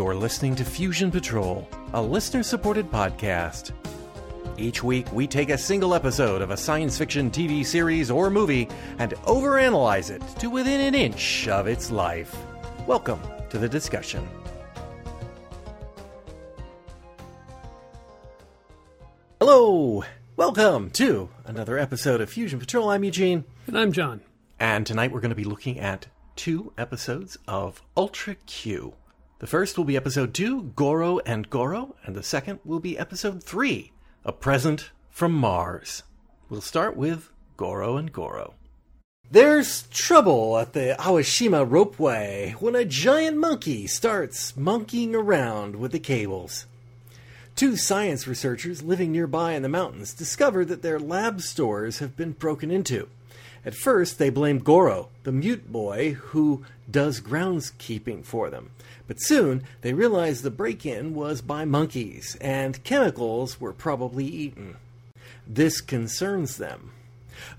You're listening to Fusion Patrol, a listener supported podcast. Each week, we take a single episode of a science fiction TV series or movie and overanalyze it to within an inch of its life. Welcome to the discussion. Hello! Welcome to another episode of Fusion Patrol. I'm Eugene. And I'm John. And tonight we're going to be looking at two episodes of Ultra Q. The first will be episode 2, Goro and Goro, and the second will be episode 3, A Present from Mars. We'll start with Goro and Goro. There's trouble at the Awashima ropeway when a giant monkey starts monkeying around with the cables. Two science researchers living nearby in the mountains discover that their lab stores have been broken into. At first, they blame Goro, the mute boy who does groundskeeping for them. But soon, they realize the break in was by monkeys, and chemicals were probably eaten. This concerns them.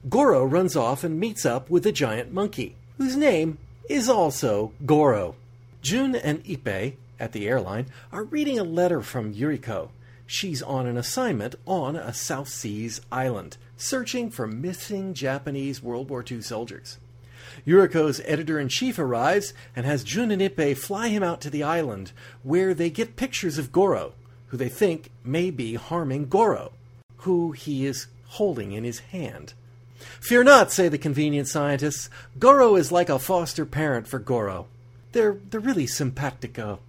Goro runs off and meets up with a giant monkey, whose name is also Goro. Jun and Ippei, at the airline, are reading a letter from Yuriko. She's on an assignment on a South Seas island, searching for missing Japanese World War II soldiers. Yuriko's editor in chief arrives and has Jun and Ippei fly him out to the island, where they get pictures of Goro, who they think may be harming Goro, who he is holding in his hand. Fear not, say the convenient scientists. Goro is like a foster parent for Goro. They're, they're really simpatico.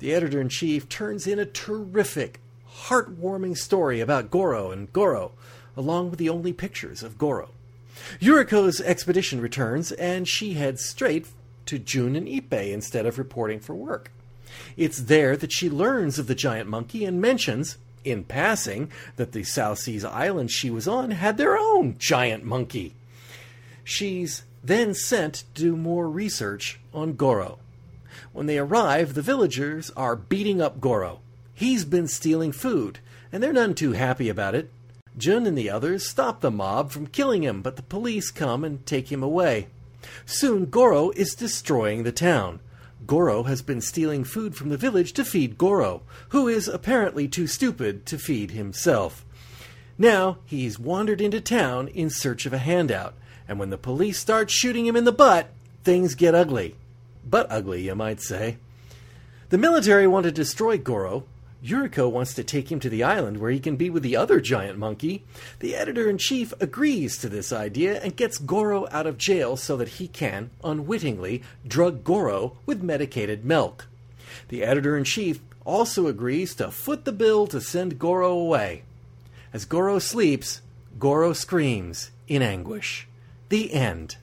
The editor in chief turns in a terrific, heartwarming story about Goro and Goro, along with the only pictures of Goro. Yuriko's expedition returns, and she heads straight to Jun and Ippei instead of reporting for work. It's there that she learns of the giant monkey and mentions, in passing, that the South Seas island she was on had their own giant monkey. She's then sent to do more research on Goro. When they arrive, the villagers are beating up Goro. He's been stealing food, and they're none too happy about it. Jun and the others stop the mob from killing him, but the police come and take him away. Soon Goro is destroying the town. Goro has been stealing food from the village to feed Goro, who is apparently too stupid to feed himself. Now he's wandered into town in search of a handout, and when the police start shooting him in the butt, things get ugly. But ugly, you might say. The military want to destroy Goro, Yuriko wants to take him to the island where he can be with the other giant monkey. The editor in chief agrees to this idea and gets Goro out of jail so that he can, unwittingly, drug Goro with medicated milk. The editor in chief also agrees to foot the bill to send Goro away. As Goro sleeps, Goro screams in anguish. The end.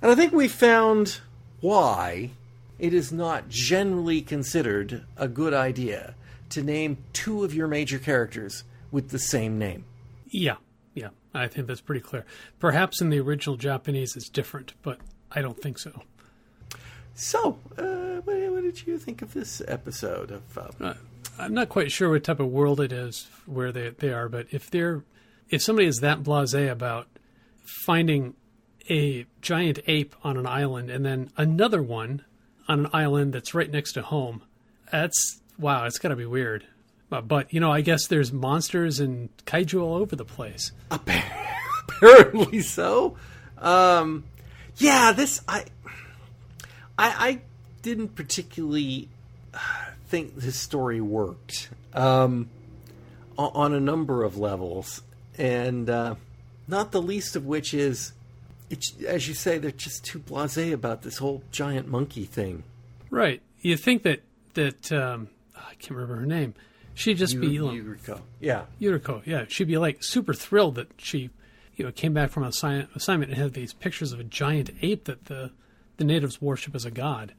And I think we found why it is not generally considered a good idea to name two of your major characters with the same name. Yeah, yeah, I think that's pretty clear. Perhaps in the original Japanese it's different, but I don't think so. So, uh, what, what, did you think of this episode of? Uh... Uh, I'm not quite sure what type of world it is where they they are, but if they're if somebody is that blasé about finding a giant ape on an island and then another one on an island that's right next to home, that's wow, it's got to be weird. But, but, you know, I guess there's monsters and kaiju all over the place. Apparently so. Um, yeah, this I, I, I didn't particularly uh, think this story worked um, on a number of levels, and uh, not the least of which is, as you say, they're just too blasé about this whole giant monkey thing. Right. You think that that um, I can't remember her name. She'd just be like, Yuriko. Yeah. Yuriko, yeah. She'd be like super thrilled that she, you know, came back from an assi- assignment and had these pictures of a giant ape that the the natives worship as a god.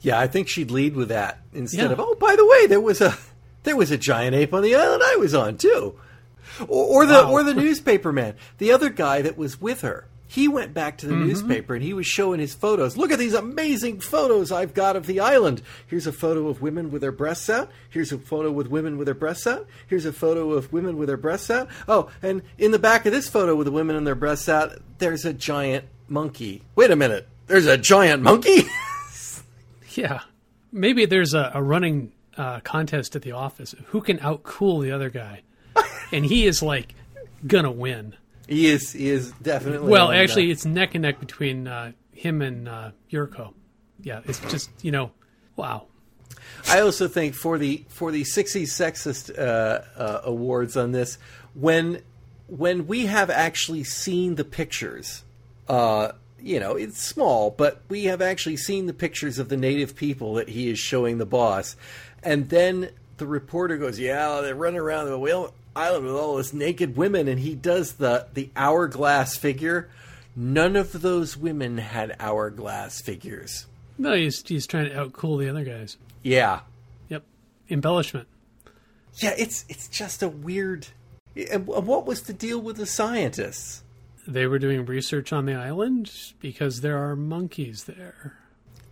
Yeah, I think she'd lead with that instead yeah. of, oh, by the way, there was a there was a giant ape on the island I was on too, or, or the wow. or the newspaper man, the other guy that was with her. He went back to the mm-hmm. newspaper and he was showing his photos. Look at these amazing photos I've got of the island. Here's a photo of women with their breasts out. Here's a photo with women with their breasts out. Here's a photo of women with their breasts out. Oh, and in the back of this photo with the women and their breasts out, there's a giant monkey. Wait a minute. There's a giant monkey? yeah. maybe there's a, a running uh, contest at the office. Who can outcool the other guy? and he is like gonna win. He is. He is definitely. Well, actually, it's neck and neck between uh, him and uh, Yurko. Yeah, it's just you know, wow. I also think for the for the 60s sexist uh, uh, awards on this, when when we have actually seen the pictures, uh, you know, it's small, but we have actually seen the pictures of the native people that he is showing the boss, and then the reporter goes, "Yeah, they're running around the island with all this naked women," and he does the the hourglass figure. None of those women had hourglass figures. No, he's he's trying to outcool the other guys. Yeah, Yep, embellishment. Yeah, it's it's just a weird. And what was the deal with the scientists? They were doing research on the island because there are monkeys there.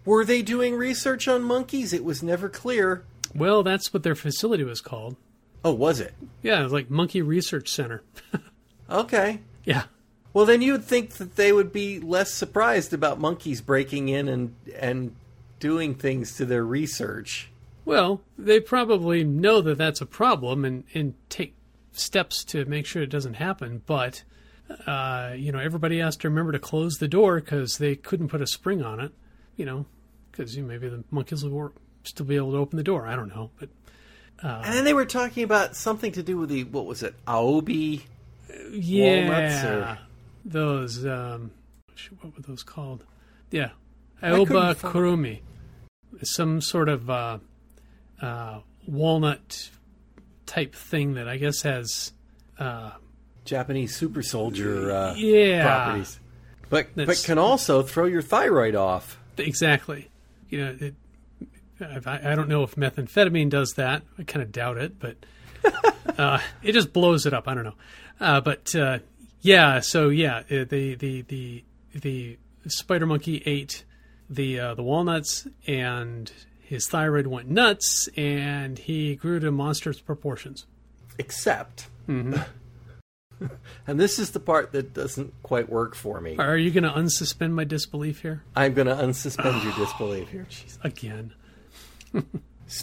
Were they doing research on monkeys? It was never clear. Well, that's what their facility was called. Oh, was it? Yeah, it was like Monkey Research Center. Okay. yeah. Well, then you would think that they would be less surprised about monkeys breaking in and and doing things to their research. Well, they probably know that that's a problem and, and take steps to make sure it doesn't happen. But, uh, you know, everybody has to remember to close the door because they couldn't put a spring on it, you know, because you know, maybe the monkeys will still be able to open the door. I don't know. But and then they were talking about something to do with the what was it? Aobi. yeah, Walnuts or- those, um, what were those called? Yeah. Aoba kurumi. Some sort of uh, uh, walnut type thing that I guess has. Uh, Japanese super soldier uh, Yeah. properties, but but can also throw your thyroid off. Exactly. You know, it, I, I don't know if methamphetamine does that. I kind of doubt it, but uh, it just blows it up. I don't know. Uh, but uh, yeah, so yeah, uh, the the the the spider monkey ate the uh, the walnuts, and his thyroid went nuts, and he grew to monstrous proportions. Except, Mm-hmm. and this is the part that doesn't quite work for me. Are you going to unsuspend my disbelief here I'm going to unsuspend your disbelief here. again?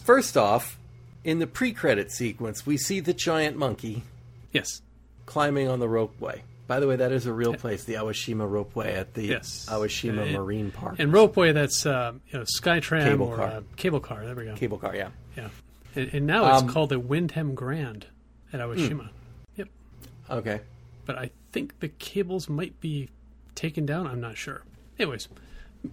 First off, in the pre-credit sequence, we see the giant monkey Yes. climbing on the ropeway. By the way, that is a real place, the Awashima ropeway at the Yes. Awashima Marine Park. And ropeway, that's uh, you know, Skytram Cable or car. Uh, cable car. There we go. Cable car, yeah. Yeah. And, and now it's Um, called the Wyndham Grand at Awashima. Yep. Okay. But I think the cables might be taken down. I'm not sure. Anyways,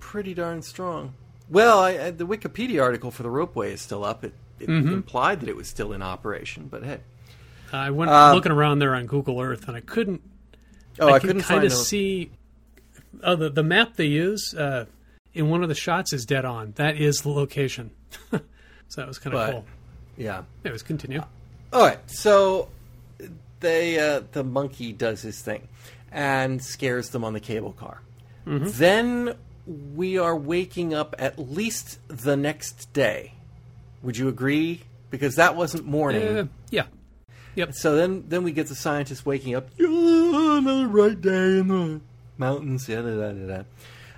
Pretty darn strong. Well, I, I, the Wikipedia article for the ropeway is still up. It, it Mm-hmm. implied that it was still in operation, but hey. I went Um, looking around there on Google Earth and I couldn't. Oh, I, can couldn't kind of see. Oh, the the map they use uh, in one of the shots is dead on. That is the location. so that was kind of But- cool. Yeah. Anyways, continue. All right, so they uh, the monkey does his thing and scares them on the cable car. Then we are waking up at least the next day. Would you agree? Because that wasn't morning. Uh, yeah. So then, then we get the scientists waking up. "Yeah, another bright day in the mountains. Yeah, da, da, da, da."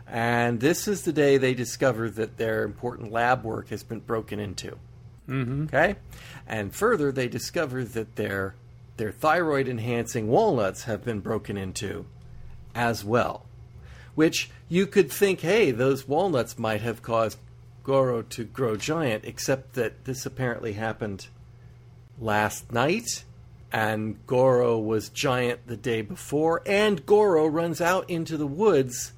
And this is the day they discover that their important lab work has been broken into. Mm-hmm. Okay, and further, they discover that their their thyroid enhancing walnuts have been broken into as well. Which you could think, hey, those walnuts might have caused Goro to grow giant, except that this apparently happened last night, and Goro was giant the day before, and Goro runs out into the woods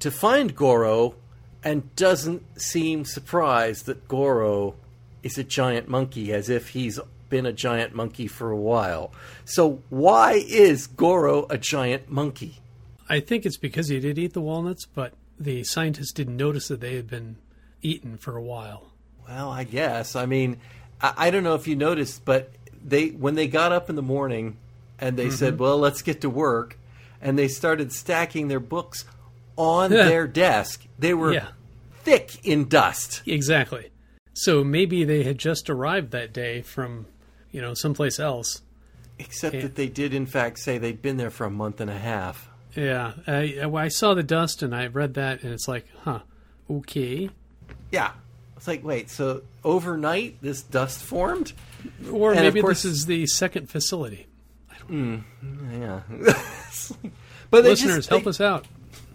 to find Goro and doesn't seem surprised that Goro is a giant monkey, as if he's been a giant monkey for a while. So, why is Goro a giant monkey? I think it's because he did eat the walnuts, but the scientists didn't notice that they had been eaten for a while. Well, I guess. I mean, I, I don't know if you noticed, but they when they got up in the morning and they said, mm-hmm. "Well, let's get to work," and they started stacking their books on their desk, they were Yeah. thick in dust. Exactly. So maybe they had just arrived that day from, you know, someplace else. Except Yeah. that they did, in fact, say they'd been there for a month and a half. Yeah, I, I saw the dust and I read that, and it's like, huh, okay. Yeah, It's like, wait, so overnight this dust formed? Or And maybe course- this is the second facility. Hmm. Yeah. but they Listeners, just, help they, us out.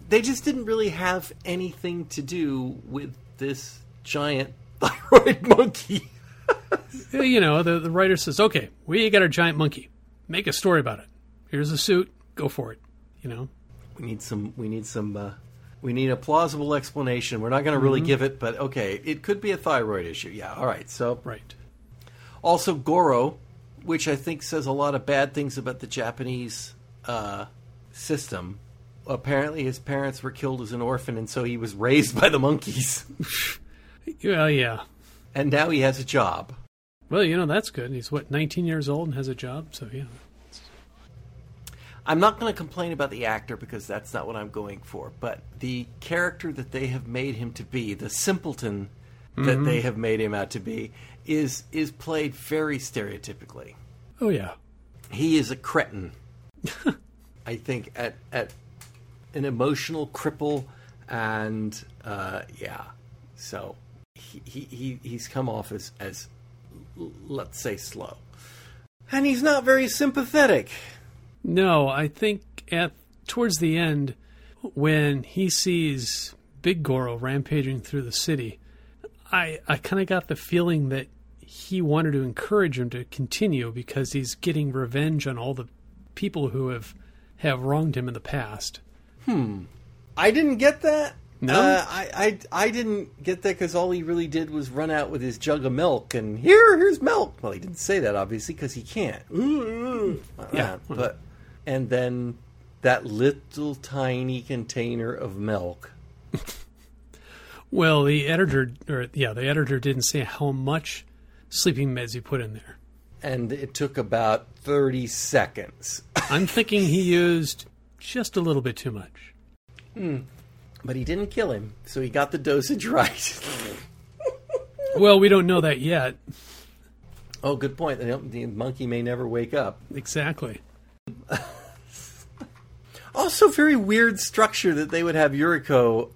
they just didn't really have anything to do with this giant thyroid monkey. You know, the, the writer says, okay, we got our giant monkey. Make a story about it. Here's a suit. Go for it. You know? We need some. We need some. Uh, we need a plausible explanation. We're not going to really give it, but okay, it could be a thyroid issue. Yeah. All right. So Right. also Goro, which I think says a lot of bad things about the Japanese uh, system. Apparently, his parents were killed as an orphan, and so he was raised by the monkeys. Well, yeah. And now he has a job. Well, you know, that's good. He's, what, 19 years old and has a job? So, yeah. I'm not going to complain about the actor because that's not what I'm going for. But the character that they have made him to be, the simpleton that they have made him out to be, is is played very stereotypically. Oh, yeah. He is a cretin. I think at at an emotional cripple, and uh, yeah, so he, he he he's come off as as let's say slow, and he's not very sympathetic. No, I think at towards the end, when he sees Big Goro rampaging through the city, I I kind of got the feeling that he wanted to encourage him to continue because he's getting revenge on all the people who have have wronged him in the past. Hmm. I didn't get that. No? uh, I, I I didn't get that because all he really did was run out with his jug of milk and here, here's milk. Well, he didn't say that obviously because he can't. Yeah. Uh, but and then that little tiny container of milk. Well, the editor, or yeah, the editor didn't say how much sleeping meds he put in there. and it took about 30 seconds. I'm thinking he used just a little bit too much. Hmm. but he didn't kill him, so he got the dosage right. Well, we don't know that yet. oh, good point. The monkey may never wake up. Exactly. Also, very weird structure that they would have Yuriko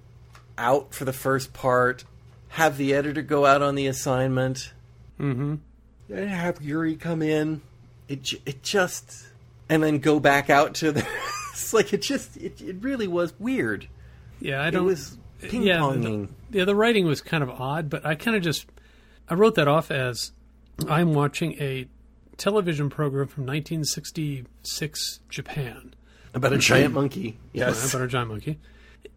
out for the first part, have the editor go out on the assignment, Mm-hmm. and have Yuri come in. It it just and then go back out to the. it's like it just it, it really was weird. Yeah, I don't. It was ping yeah, ponging. the, yeah, the writing was kind of odd, but I kind of just I wrote that off as I'm watching a television program from 1966 Japan about a giant monkey. Yes, about a giant monkey.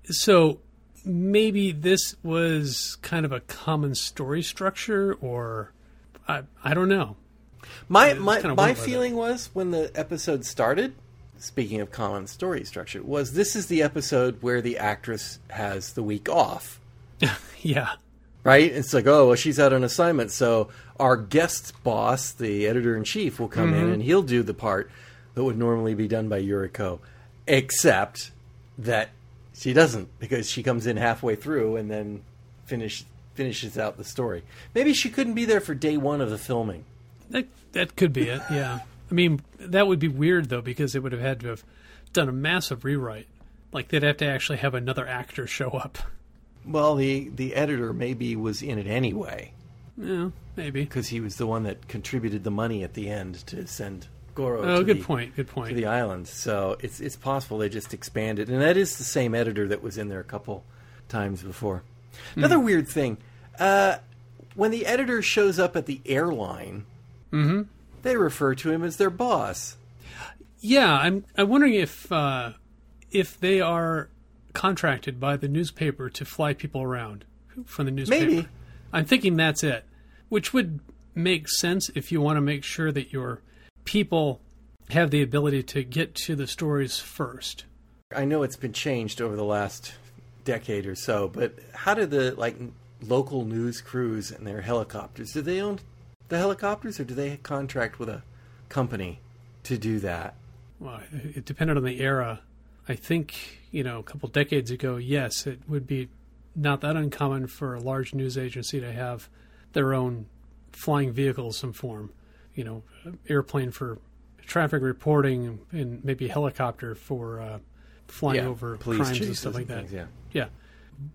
So maybe this was kind of a common story structure, or I I don't know. My my kinda my weird by feeling was when the episode started. Speaking of common story structure, was this is the episode where the actress has the week off, Yeah, right? It's like, oh, well, she's out on assignment, so our guest boss, the editor in chief, will come in mm-hmm. and he'll do the part that would normally be done by Yuriko, except that she doesn't because she comes in halfway through and then finish finishes out the story. Maybe she couldn't be there for day one of the filming. that that could be it. Yeah, I mean that would be weird though because it would have had to have done a massive rewrite. Like they'd have to actually have another actor show up. Well, the the editor maybe was in it anyway Yeah, maybe. because he was the one that contributed the money at the end to send Goro. Oh, to good the, point. Good point. To the island, so it's it's possible they just expanded, and that is the same editor that was in there a couple times before. Another weird thing, uh, when the editor shows up at the airline, they refer to him as their boss. Yeah, I'm. I'm wondering if uh, if they are contracted by the newspaper to fly people around from the newspaper. Maybe. I'm thinking that's it, which would make sense if you want to make sure that your people have the ability to get to the stories first. I know it's been changed over the last decade or so, but how do the like local news crews and their helicopters? Do they own the helicopters, or do they contract with a company to do that? Well, it depended on the era. I think you know a couple decades ago, yes, it would be not that uncommon for a large news agency to have their own flying vehicle of some form. You know, airplane for traffic reporting and maybe helicopter for uh, flying over police crimes and stuff like that. things, yeah. Yeah,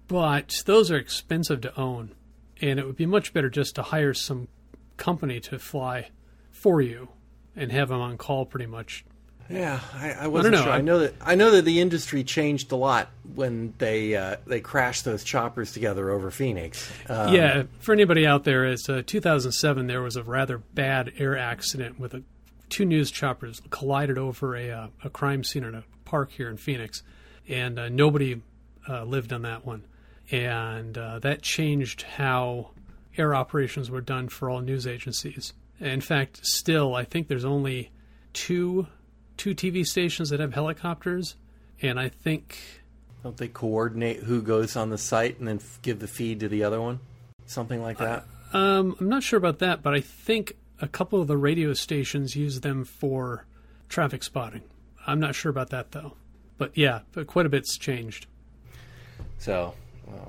but those are expensive to own, and it would be much better just to hire some company to fly for you and have them on call pretty much. Yeah, I, I wasn't know. sure. I know that I know that the industry changed a lot when they uh, they crashed those choppers together over Phoenix. Um, yeah, for anybody out there, it's uh, 2007. There was a rather bad air accident with a, two news choppers collided over a, uh, a crime scene in a park here in Phoenix, and uh, nobody uh, lived on that one, and uh, that changed how air operations were done for all news agencies. In fact, still, I think there's only two two TV stations that have helicopters, and I think Don't they coordinate who goes on the site and then f- give the feed to the other one? Something like that. Um, I'm not sure about that, but I think a couple of the radio stations use them for traffic spotting. I'm not sure about that though. But yeah, but quite a bit's changed. So, well,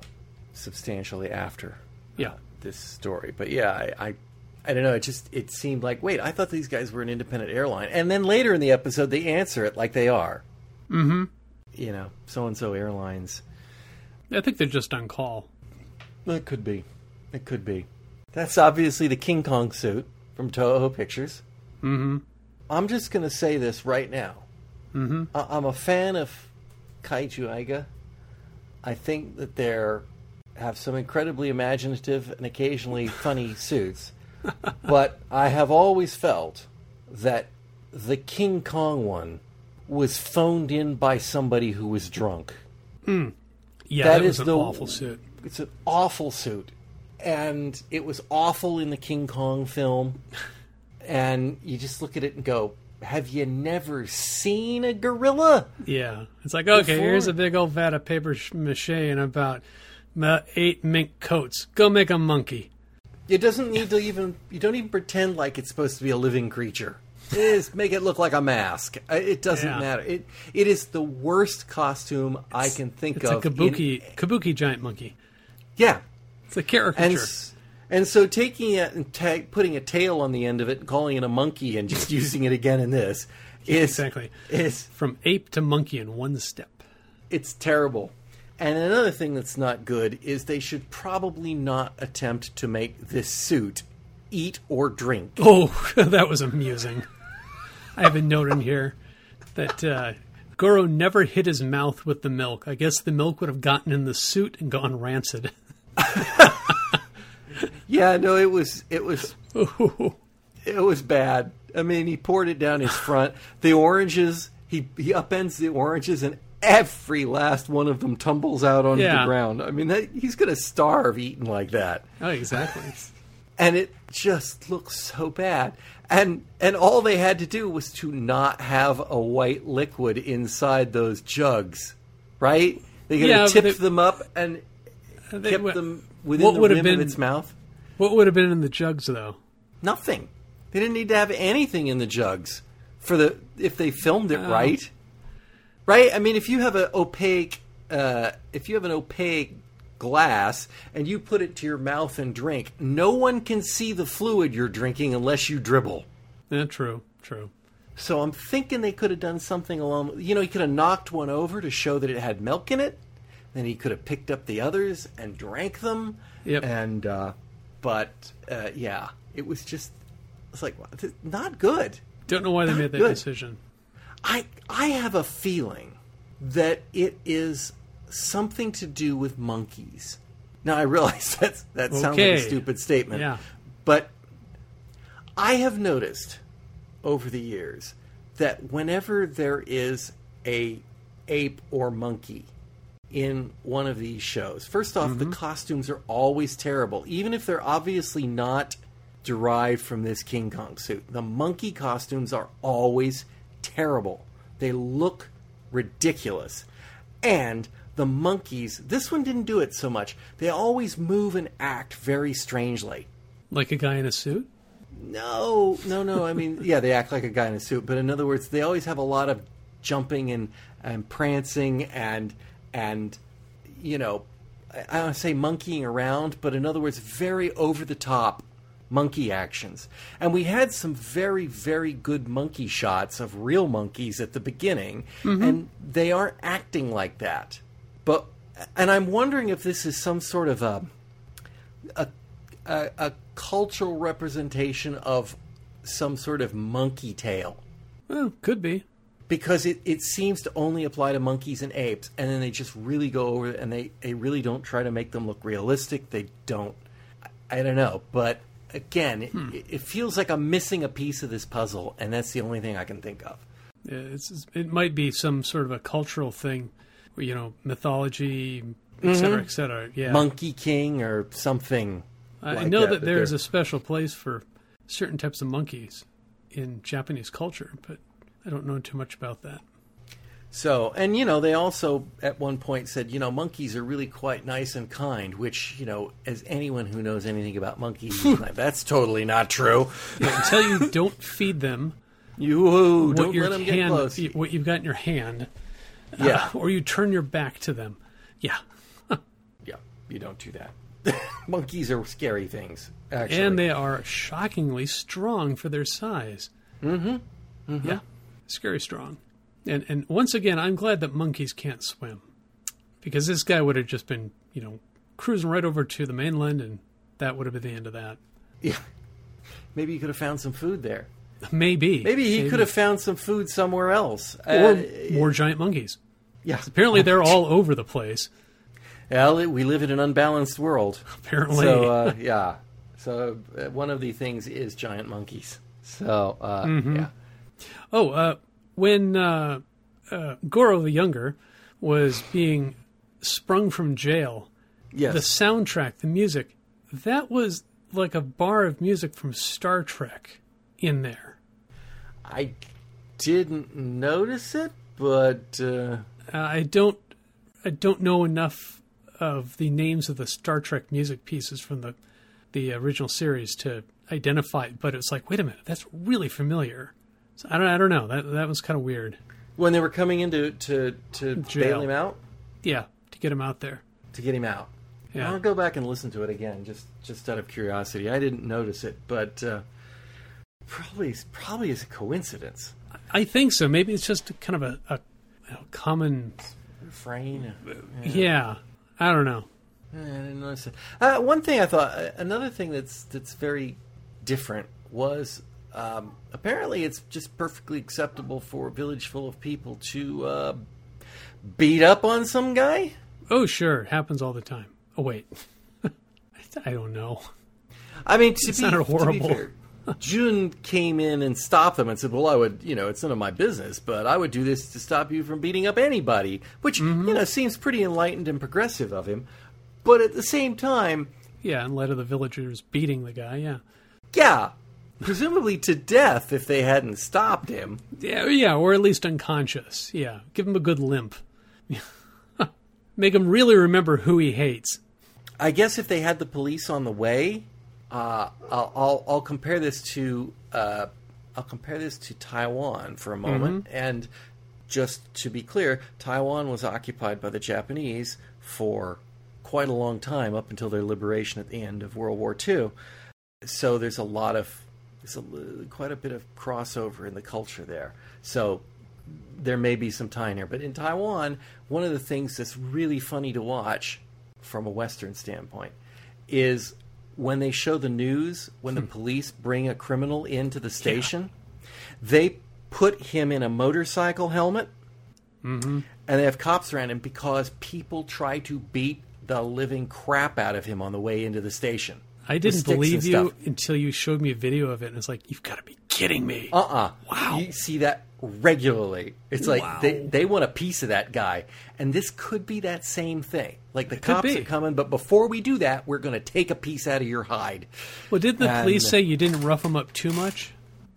substantially after Yeah. this story. But yeah, I, I I don't know. It just it seemed like wait, I thought these guys were an independent airline, and then later in the episode they answer it like they are. Mm-hmm. You know, so and so airlines. I think they're just on call. It could be. It could be. That's obviously the King Kong suit from Toho Pictures. Mm-hmm. I'm just going to say this right now. Mm-hmm. I- I'm a fan of Kaiju Eiga. I think that they're have some incredibly imaginative and occasionally funny suits. But I have always felt that the King Kong one was phoned in by somebody who was drunk. Hmm. Yeah, That that, is an the- awful suit. It's an awful suit. And it was awful in the King Kong film. And you just look at it and go, Have you never seen a gorilla? Yeah, it's like okay, Before- here's a big old vat of paper mache and about eight mink coats. Go make a monkey. It doesn't need to even, you don't even pretend like it's supposed to be a living creature. Is make it look like a mask. Uh, It doesn't Yeah. matter. It it is the worst costume I can think of. It's a of. in- kabuki kabuki giant monkey. yeah, It's a and caricature. s- and so taking it and ta- putting a tail on the end of it and calling it a monkey and just using it again in this is Exactly. is From ape to monkey in one step. it's terrible. And another thing that's not good is they should probably not attempt to make this suit eat or drink. Oh, that was amusing. I have a note in here that uh, Goro never hit his mouth with the milk. I guess the milk would have gotten in the suit and gone rancid. Yeah, no, it was it was it was bad. I mean, he poured it down his front. The oranges, he he upends the oranges, and every last one of them tumbles out onto the ground. I mean, that, he's going to starve eating like that, oh, exactly. and it just looks so bad. And and all they had to do was to not have a white liquid inside those jugs, right? They could Yeah, have tipped they- them up and They- kept them within what the would have been- of its mouth. What would have been in the jugs, though? Nothing. They didn't need to have anything in the jugs for the if they filmed it Oh. right. Right? I mean, if you have an opaque, uh, if you have an opaque glass and you put it to your mouth and drink, no one can see the fluid you're drinking unless you dribble. Yeah, true, true. So I'm thinking they could have done something along. You know, he could have knocked one over to show that it had milk in it. Then he could have picked up the others and drank them. Yep. And uh, but uh, yeah, it was just it's like not good. Don't know why they made that Good. decision. I I have a feeling that it is something to do with monkeys. Now I realize that's that sounds like a stupid statement. Yeah. But I have noticed over the years that whenever there is a ape or monkey in one of these shows, first off, the mm-hmm. costumes are always terrible, even if they're obviously not derived from this King Kong suit. The monkey costumes are always terrible. They look ridiculous. And the monkeys, this one didn't do it so much. They always move and act very strangely. Like a guy in a suit? No, no, no. I mean, yeah, they act like a guy in a suit, but in other words, they always have a lot of jumping and and prancing and and you know, I, I don't say monkeying around, but in other words, very over the top monkey actions. And we had some very very good monkey shots of real monkeys at the beginning, mm-hmm. and they aren't acting like that. But and I'm wondering if this is some sort of a a a, a cultural representation of some sort of monkey tale Well, could be. because it, it seems to only apply to monkeys and apes and then they just really go over and they, they really don't try to make them look realistic they don't i, I don't know but again it, hmm. it feels like i'm missing a piece of this puzzle and that's the only thing i can think of Yeah, It's, it might be some sort of a cultural thing, you know, mythology, et mm-hmm. cetera, et cetera. Yeah. monkey king or something I like know that, that, there's they're- a special place for certain types of monkeys in Japanese culture, but I don't know too much about that. So, and you know, they also at one point said, you know, monkeys are really quite nice and kind, which, you know, as anyone who knows anything about monkeys, like, that's totally not true. Yeah, until you don't feed them You what don't let them get close. what you've got in your hand, Yeah, or you turn your back to them. Yeah, yeah, you don't do that. monkeys are scary things, actually. and they are shockingly strong for their size. Mm-hmm. Yeah, scary strong. And and once again, I'm glad that monkeys can't swim, because this guy would have just been, you know, cruising right over to the mainland, and that would have been the end of that. yeah. Maybe you could have found some food there. Maybe. Maybe he could have found some food somewhere else. Or Uh, more giant monkeys. yeah. Apparently, they're all over the place. Well, we live in an unbalanced world. Apparently. So uh, yeah, so uh, one of the things is giant monkeys. So uh, Mm-hmm. yeah, Oh, uh, when uh, uh, Goro the Younger was being sprung from jail, yes, the soundtrack, the music, that was like a bar of music from Star Trek in there. I didn't notice it, but uh, Uh, I don't, I don't know enough of the names of the Star Trek music pieces from the the original series to identify. it, But it's like, wait a minute, that's really familiar. So I don't, I don't know. That that was kind of weird. when they were coming in to to, to Jail. bail him out, Yeah, to get him out there. to get him out. Yeah. I'll go back and listen to it again, just just out of curiosity. I didn't notice it, but uh, probably probably is a coincidence. I think so. Maybe it's just kind of a, a you know, common. Refrain. Yeah. I don't know. I didn't notice it. Uh, one thing I thought, uh, another thing that's that's very different was um, apparently it's just perfectly acceptable for a village full of people to uh, beat up on some guy. Oh, sure, it happens all the time. Oh, wait. I don't know. I mean, to, be, to be horrible. fair, June came in and stopped them and said, "Well, I would, you know, it's none of my business, but I would do this to stop you from beating up anybody," which Mm-hmm. you know seems pretty enlightened and progressive of him. But at the same time, Yeah, in light of the villagers beating the guy. Yeah. yeah, presumably to death if they hadn't stopped him. Yeah, yeah, or at least unconscious. Yeah, give him a good limp. Make him really remember who he hates. I guess if they had the police on the way, uh, I'll, I'll I'll compare this to uh, I'll compare this to Taiwan for a moment, and just to be clear, Taiwan was occupied by the Japanese for quite a long time up until their liberation at the end of World War II. So there's a lot of there's a, quite a bit of crossover in the culture there. So there may be some tie in here. But in Taiwan, one of the things that's really funny to watch from a Western standpoint is when they show the news, when the hmm. police bring a criminal into the station, they put him in a motorcycle helmet mm-hmm. and they have cops around him because people try to beat the living crap out of him on the way into the station. I didn't believe you until you showed me a video of it, and it's like, you've got to be kidding me. Uh-uh. Wow. You see that regularly. It's like Wow. they, they want a piece of that guy. And this could be that same thing. Like the cops are coming, but before we do that, we're going to take a piece out of your hide. well, didn't the and- police say you didn't rough him up too much?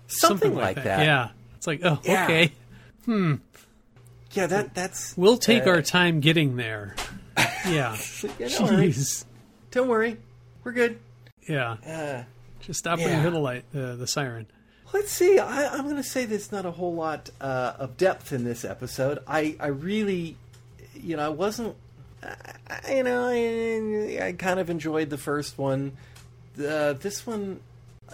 Something, like, that. Yeah. It's like, oh, Yeah. okay. Hmm. Yeah, that that's We'll take uh, our time getting there. Yeah. yeah, don't worry. Jeez. Don't worry. We're good. Yeah. Uh, Just stop when you yeah. hear the light, uh, the siren. Let's see. I, I'm going to say there's not a whole lot uh, of depth in this episode. I, I really, you know, I wasn't, I, you know, I, I kind of enjoyed the first one. This one,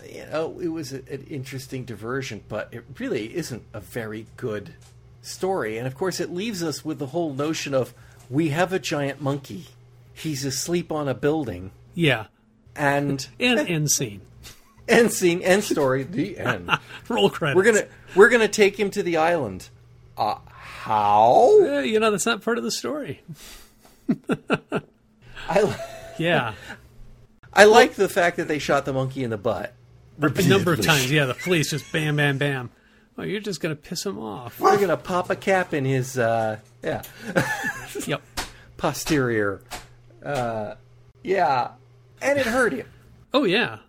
you know, it was a, an interesting diversion, but it really isn't a very good story. And of course, it leaves us with the whole notion of we have a giant monkey. He's asleep on a building. Yeah. And And end scene. end scene, end story, the end. Roll credits. We're gonna we're gonna take him to the island. Uh, how? Eh, you know, that's not part of the story. I Yeah. I like the fact that they shot the monkey in the butt. A number of times, yeah, the police just bam, bam, bam. Oh, you're just going to piss him off. We're gonna pop a cap in his uh, yeah Yep. posterior. Uh, yeah, and it hurt him. Oh, yeah.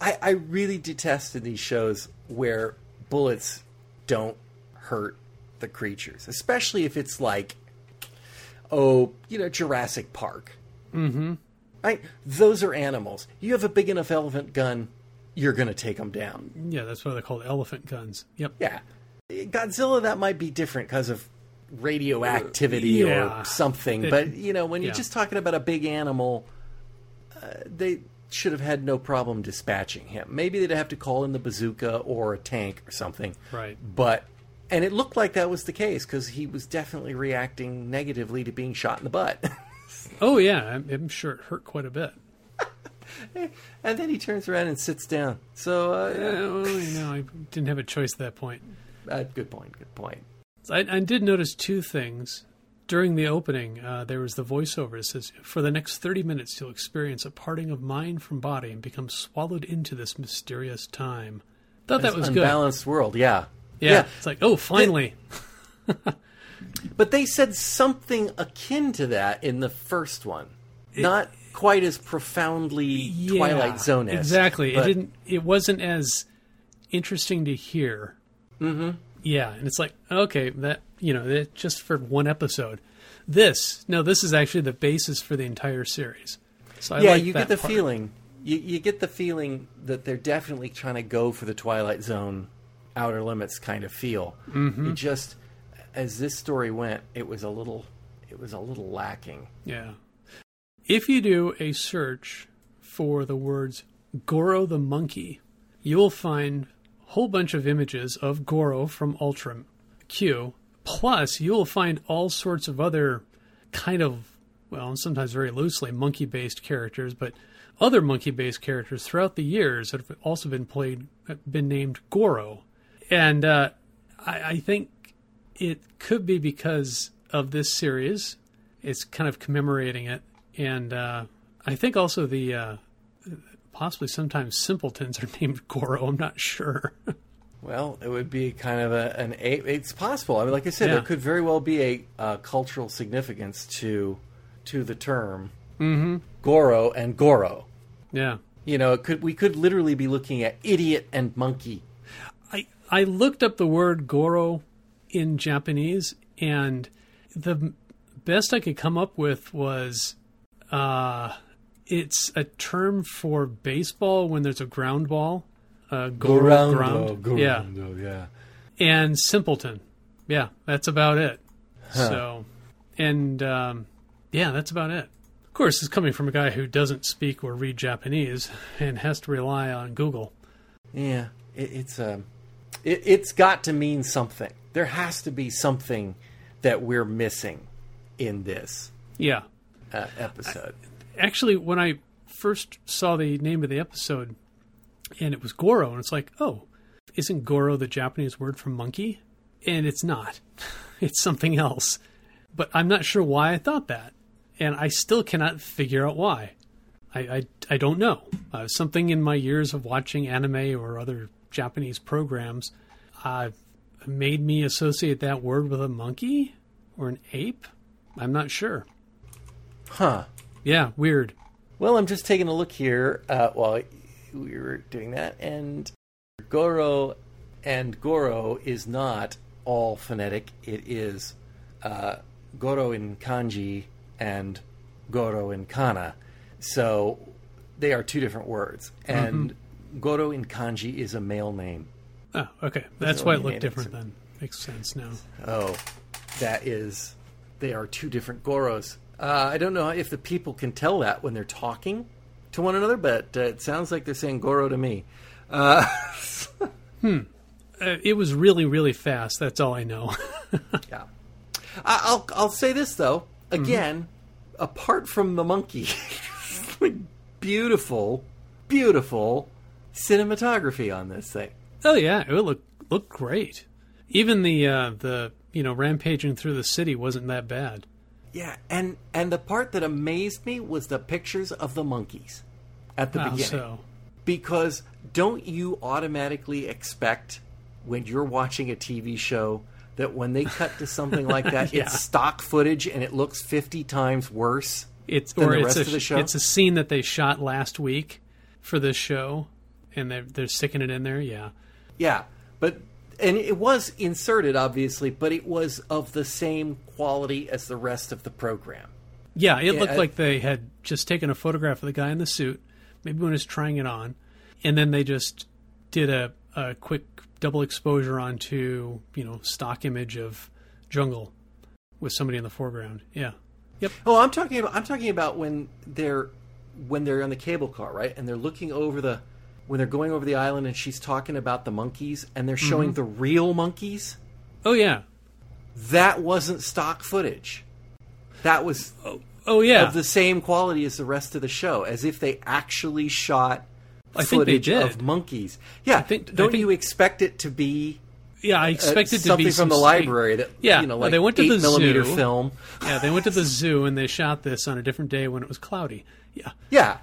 I, I really detest in these shows where bullets don't hurt the creatures, especially if it's like, oh, you know, Jurassic Park. Mm-hmm. Right? Those are animals. You have a big enough elephant gun, you're going to take them down. Yeah, that's why they're called elephant guns. Yep. Yeah. Godzilla, that might be different because of radioactivity Yeah. or something. It- but, you know, when you're just talking about a big animal, they should have had no problem dispatching him. Maybe they'd have to call in the bazooka or a tank or something. Right. But, and it looked like that was the case because he was definitely reacting negatively to being shot in the butt. Oh, yeah. I'm, I'm sure it hurt quite a bit. and then he turns around and sits down. So, uh, yeah. Oh, you know, I didn't have a choice at that point. Uh, good point. Good point. I, I did notice two things. During the opening, uh, there was the voiceover that says, For the next 30 minutes, you'll experience a parting of mind from body and become swallowed into this mysterious time. Thought that was good. Unbalanced world. Yeah. Yeah. It's like, oh, finally. But they said something akin to that in the first one. Not quite as profoundly Yeah, Twilight Zone as. Exactly. It didn't. It wasn't as interesting to hear. Mm-hmm. Yeah, and it's like okay, that you know, that just for one episode. This no, this is actually the basis for the entire series. So I yeah, like you get the part. feeling. You, you get the feeling that they're definitely trying to go for the Twilight Zone, Outer Limits kind of feel. Mm-hmm. It just, as this story went, it was a little, it was a little lacking. Yeah. If you do a search for the words Goro the monkey, you will find whole bunch of images of Goro from Ultra Q. Plus, you will find all sorts of other kind of, well, sometimes very loosely monkey based characters, but other monkey based characters throughout the years that have also been played, been named Goro. And uh, I, I think it could be because of this series. It's kind of commemorating it, and uh, I think also the uh, possibly sometimes simpletons are named Goro. I'm not sure. Well, it would be kind of a, an a. It's possible. I mean, like I said, Yeah. there could very well be a uh, cultural significance to to the term mm-hmm. Goro and Goro. yeah, You know, it could we could literally be looking at idiot and monkey. I I looked up the word Goro in Japanese, and the best I could come up with was uh, it's a term for baseball when there's a ground ball. Uh, Goro ground. Yeah. yeah. and simpleton. Yeah, that's about it. So, and um, yeah, that's about it. Of course, it's coming from a guy who doesn't speak or read Japanese and has to rely on Google. Yeah, it, it's um, it, it's got to mean something. There has to be something that we're missing in this Yeah, uh, episode. Actually, when I first saw the name of the episode, and it was Goro, and it's like, oh, isn't Goro the Japanese word for monkey? And it's not. it's something else. But I'm not sure why I thought that, and I still cannot figure out why. I I, I don't know. Uh, something in my years of watching anime or other Japanese programs uh, made me associate that word with a monkey or an ape. I'm not sure. huh. Yeah, weird. Well, I'm just taking a look here uh, while we were doing that, and Goro and Goro is not all phonetic. It is uh, Goro in kanji and Goro in kana. So they are two different words. And Goro in kanji is a male name. Oh, okay. That's Doesn't why it looked different then. Makes sense now. Oh, that is. They are two different Goros. Uh, I don't know if the people can tell that when they're talking to one another, but uh, it sounds like they're saying Goro to me. Uh, Uh, it was really, really fast. That's all I know. yeah. I'll I'll say this though. Again, apart from the monkey, beautiful, beautiful cinematography on this thing. Oh yeah, it would look look great. Even the uh, the you know rampaging through the city wasn't that bad. Yeah, and and the part that amazed me was the pictures of the monkeys at the How beginning. so? Because don't you automatically expect when you're watching a TV show that when they cut to something like that, Yeah. it's stock footage and it looks 50 times worse? It's than or the it's rest a of the show? it's a scene that they shot last week for this show, and they're they're sticking it in there. Yeah, Yeah, but and it was inserted obviously, but it was of the same quality as the rest of the program. yeah. It looked I- like they had just taken a photograph of the guy in the suit, maybe when he's trying it on, and then they just did a a quick double exposure onto you know stock image of jungle with somebody in the foreground. Yeah. Yep. Oh, I'm talking about I'm talking about when they're when they're on the cable car, right? And they're looking over the when they're going over the island and she's talking about the monkeys and they're showing the real monkeys. Oh yeah. That wasn't stock footage. That was Oh yeah. of the same quality as the rest of the show, as if they actually shot I footage of monkeys. Yeah, think- don't think- you expect it to be yeah. I uh, expected to something be from some the library that Yeah, you know like they went to the millimeter zoo. film. Yeah, they went to the zoo and they shot this on a different day when it was cloudy. Yeah. Yeah,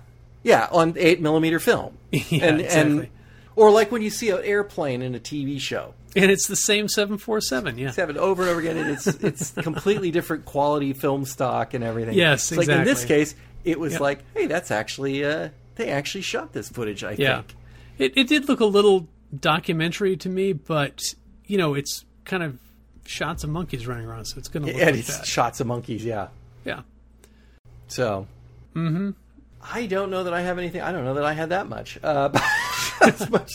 yeah, on eight millimeter film. Yeah, and, exactly. and or like when you see an airplane in a TV show, And it's the same 747. Yeah. it's happened over and over again, and it's it's completely different quality film stock and everything. Yes, it's like in this case, it was Yep. like, hey, that's actually uh, they actually shot this footage. I Yeah. think. It, it did look a little documentary to me, but, you know, it's kind of shots of monkeys running around, so it's going to look and like it's that. shots of monkeys. Yeah. Yeah. So, I don't know that I have anything. I don't know that I had that much. Uh, as much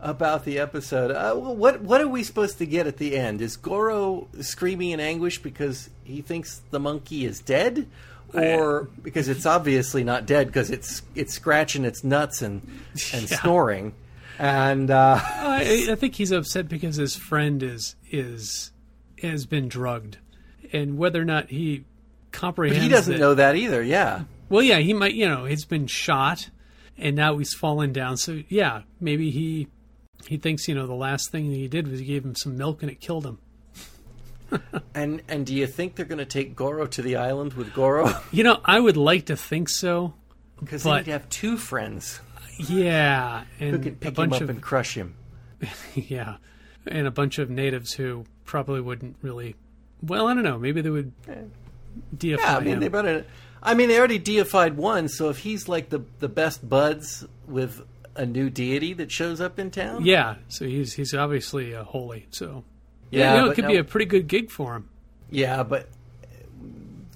about the episode. Uh, what what are we supposed to get at the end? Is Goro screaming in anguish because he thinks the monkey is dead, or because it's obviously not dead because it's it's scratching its nuts and and Yeah. snoring, and uh, I, I think he's upset because his friend is is has been drugged, and whether or not he comprehends. he doesn't that- know that either. Yeah. Well, yeah, he might. You know, he's been shot, and now he's fallen down. So yeah, maybe he he thinks you know the last thing that he did was he gave him some milk and it killed him. And and do you think they're going to take Goro to the island with Goro? You know, I would like to think so. Because they But- need to have two friends Yeah, who and can a pick him up of and crush him. yeah, and a bunch of natives who probably wouldn't really. Well, I don't know. Maybe they would Yeah, I mean him. they better. I mean they already deified one, so if he's like the the best buds with a new deity that shows up in town, yeah, so he's he's obviously uh, holy. So yeah, you know, it could be a pretty good gig for him. yeah, but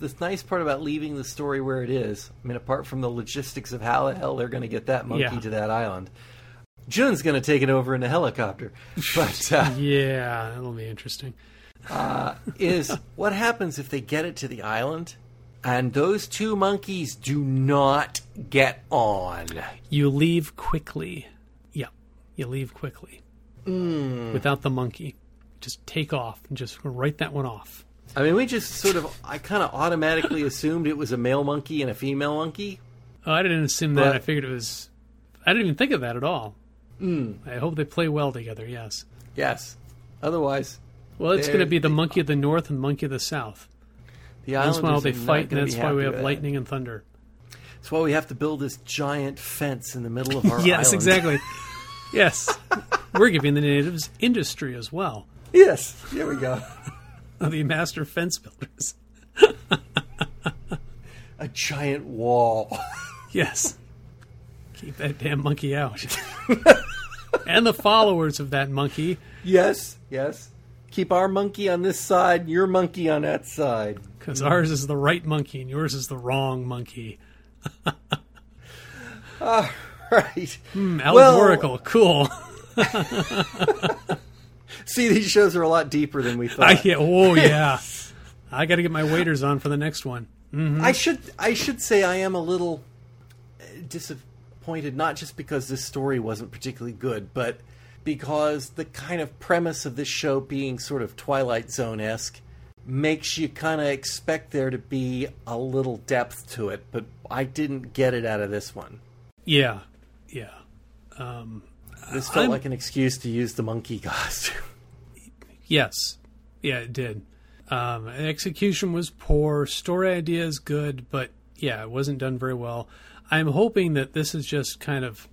the nice part about leaving the story where it is, I mean, apart from the logistics of how the hell they're going to get that monkey Yeah. to that island, Jun's going to take it over in a helicopter. But uh, Yeah, that'll be interesting. is what happens if they get it to the island and those two monkeys do not get on? You leave quickly. Yeah, you leave quickly Hmm. without the monkey. Just take off and just write that one off. I mean, we just sort of, I kind of automatically assumed it was a male monkey and a female monkey. Oh, I didn't assume that. But- I figured it was. I didn't even think of that at all. Hmm. I hope they play well together. Yes. Yes. Otherwise, Well, it's going to be the monkey of the north and monkey of the south. The a while they fight, and that's why we have lightning and thunder. That's why we have to build this giant fence in the middle of our yes, island. exactly. yes, we're giving the natives industry as well. Yes. Here we go. The master fence builders. A giant wall. Yes. Keep that damn monkey out. and the followers of that monkey, yes. Yes. Keep our monkey on this side, your monkey on that side. Because ours is the right monkey and yours is the wrong monkey. Right. Hmm, Well- Allegorical, cool. See, these shows are a lot deeper than we thought. I get, oh yeah. I got to get my waiters on for the next one. I should I should say I am a little uh, disappointed, not just because this story wasn't particularly good, but because the kind of premise of this show being sort of Twilight Zone esque makes you kind of expect there to be a little depth to it, but I didn't get it out of this one. Yeah, yeah. Um, This felt I'm- like an excuse to use the monkey costume. yes, yeah, it did. Um, execution was poor. Story idea is good, but yeah, it wasn't done very well. I'm hoping that this is just kind of,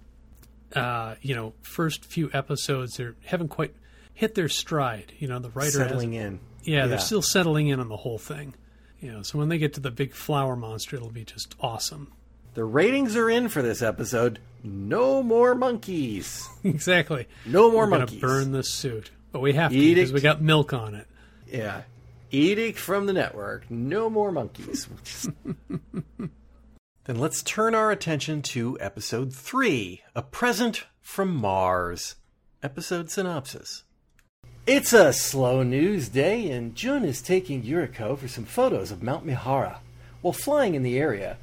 uh, you know, first few episodes. They haven't quite hit their stride. You know, the writer settling in. Yeah, they're still settling in on the whole thing. You know, so when they get to the big flower monster, it'll be just awesome. The ratings are in for this episode. No more monkeys. exactly. No more We're monkeys. burn this suit, but we have to Edict. because we got milk on it. Yeah. Edict from the network. No more monkeys. then let's turn our attention to episode 3 A Present from Mars. Episode synopsis. It's a slow news day, and Jun is taking Yuriko for some photos of Mount Mihara. While flying in the area,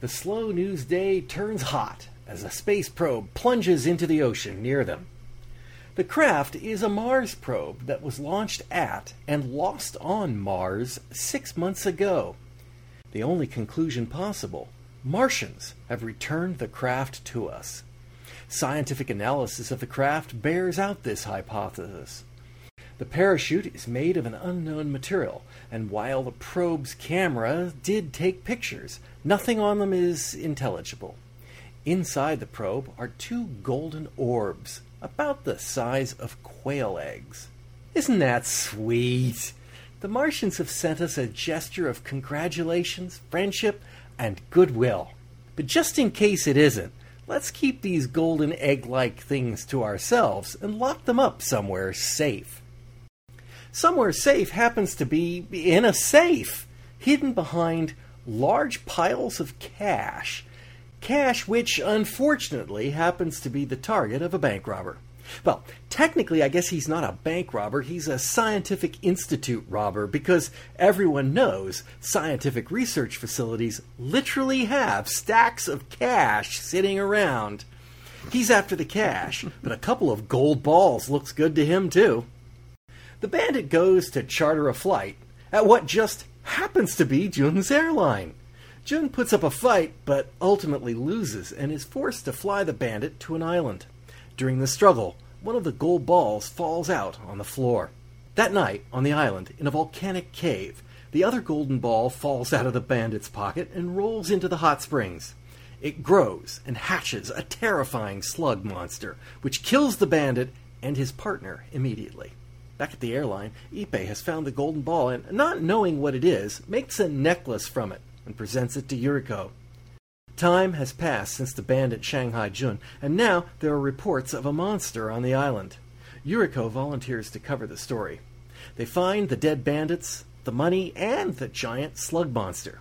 the slow news day turns hot as a space probe plunges into the ocean near them. The craft is a Mars probe that was launched at and lost on Mars six months ago. The only conclusion possible Martians have returned the craft to us. Scientific analysis of the craft bears out this hypothesis. The parachute is made of an unknown material, and while the probe's camera did take pictures, nothing on them is intelligible. Inside the probe are two golden orbs, about the size of quail eggs. Isn't that sweet? The Martians have sent us a gesture of congratulations, friendship, and goodwill. But just in case it isn't, let's keep these golden egg like things to ourselves and lock them up somewhere safe. Somewhere safe happens to be in a safe, hidden behind large piles of cash. Cash which, unfortunately, happens to be the target of a bank robber. Well, technically, I guess he's not a bank robber, he's a scientific institute robber because everyone knows scientific research facilities literally have stacks of cash sitting around. He's after the cash, but a couple of gold balls looks good to him, too. The bandit goes to charter a flight at what just happens to be Jun's airline. Jun puts up a fight, but ultimately loses and is forced to fly the bandit to an island. During the struggle, one of the gold balls falls out on the floor. That night, on the island, in a volcanic cave, the other golden ball falls out of the bandit's pocket and rolls into the hot springs. It grows and hatches a terrifying slug monster, which kills the bandit and his partner immediately. Back at the airline, Ippei has found the golden ball and, not knowing what it is, makes a necklace from it and presents it to Yuriko. Time has passed since the bandit Shanghai Jun, and now there are reports of a monster on the island. Yuriko volunteers to cover the story. They find the dead bandits, the money, and the giant slug monster.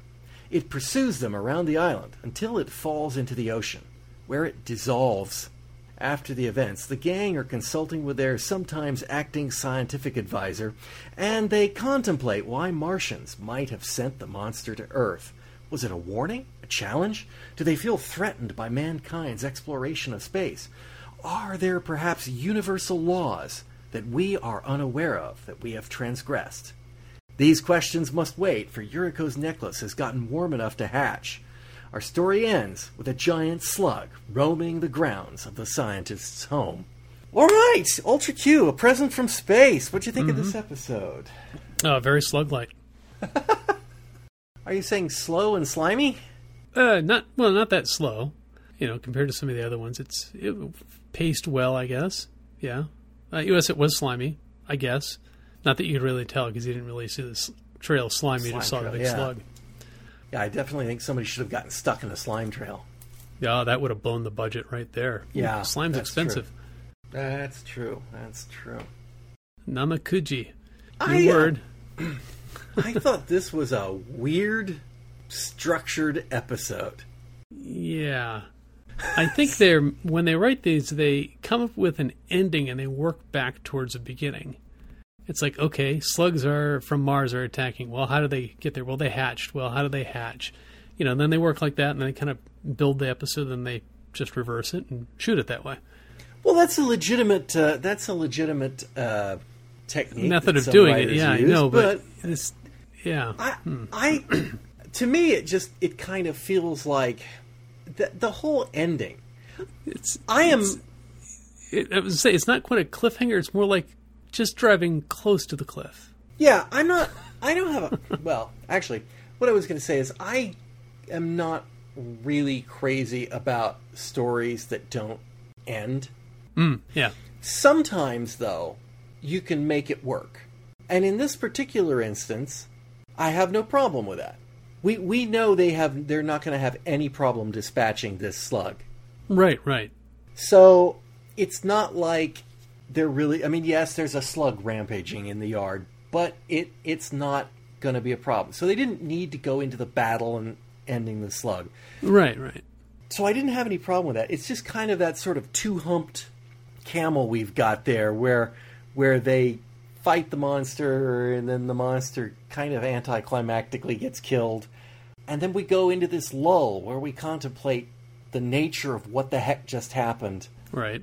It pursues them around the island until it falls into the ocean, where it dissolves. After the events, the gang are consulting with their sometimes acting scientific advisor, and they contemplate why Martians might have sent the monster to Earth. Was it a warning? A challenge? Do they feel threatened by mankind's exploration of space? Are there perhaps universal laws that we are unaware of that we have transgressed? These questions must wait, for Yuriko's necklace has gotten warm enough to hatch. Our story ends with a giant slug roaming the grounds of the scientist's home. All right, Ultra Q, a present from space. What'd you think of this episode? Uh, very slug-like. Are you saying slow and slimy? Uh, not well, not that slow. You know, compared to some of the other ones, it's it paced well, I guess. Yeah. Uh, U.S. it was slimy, I guess. Not that you could really tell because you didn't really see this trail of slime. You just saw the big yeah. slug. Yeah, I definitely think somebody should have gotten stuck in a slime trail. Yeah, that would have blown the budget right there. Yeah, slime's that's expensive. That's true. That's true. Namakuji. I, New uh, word. I thought this was a weird, structured episode. Yeah. I think they're when they write these, they come up with an ending and they work back towards a beginning. It's like, okay, slugs are from Mars are attacking. Well, how do they get there? Well, they hatched. Well, how do they hatch? You know, and then they work like that, and they kind of build the episode, and they just reverse it and shoot it that way. Well, that's a legitimate. Uh, that's a legitimate uh, technique. Method of doing it. Yeah, I know, but, it's Yeah. I, I, to me, it just it kind of feels like the the whole ending. It's I am. it's- it, I was say it's not quite a cliffhanger. It's more like just driving close to the cliff. Yeah, I'm not. I don't have a. Well, actually, what I was going to say is I am not really crazy about stories that don't end. Mm, yeah. Sometimes, though, you can make it work. And in this particular instance, I have no problem with that. We we know they have they're not going to have any problem dispatching this slug. Right. Right. So it's not like they're really. I mean, yes, there's a slug rampaging in the yard, but it it's not going to be a problem. So they didn't need to go into the battle and ending the slug. Right. Right. So I didn't have any problem with that. It's just kind of that sort of two humped camel we've got there, where where they fight the monster and then the monster kind of anticlimactically gets killed, and then we go into this lull where we contemplate the nature of what the heck just happened Right.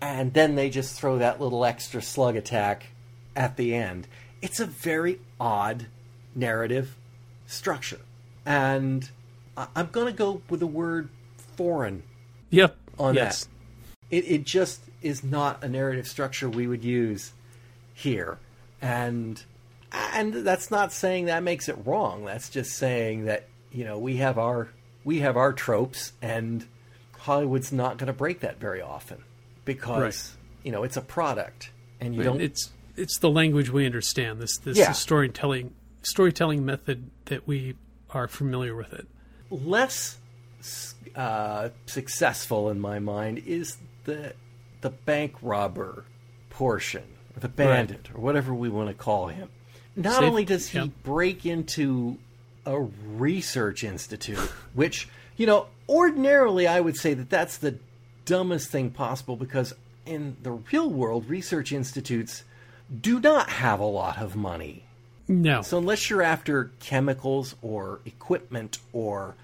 And then they just throw that little extra slug attack at the end. It's a very odd narrative structure. And I- I'm going to go with the word foreign Yep. on yes. that. It, it just is not a narrative structure we would use here. And and that's not saying that makes it wrong. That's just saying that, you know, we have our we have our tropes and Hollywood's not going to break that very often because, Right. you know, it's a product and you Right. don't It's it's the language we understand. This this Yeah. storytelling storytelling method that we are familiar with it. less uh, successful in my mind is the the bank robber portion, or the bandit, or whatever we want to call him. Not Safe- only does he yep. break into a research institute, which you know ordinarily I would say that that's the dumbest thing possible because in the real world, research institutes do not have a lot of money. No. So unless you're after chemicals or equipment or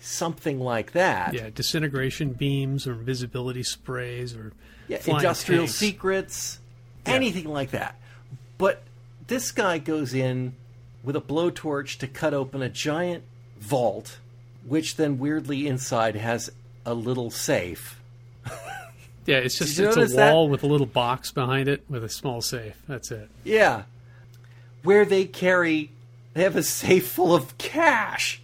something like that, yeah, disintegration beams or invisibility sprays or yeah, industrial tanks. secrets, Yeah. anything like that. But this guy goes in with a blowtorch to cut open a giant vault, which then weirdly inside has a little safe. Yeah, it's just it's a that? wall with a little box behind it with a small safe. That's it. Yeah. Where they carry, they have a safe full of cash.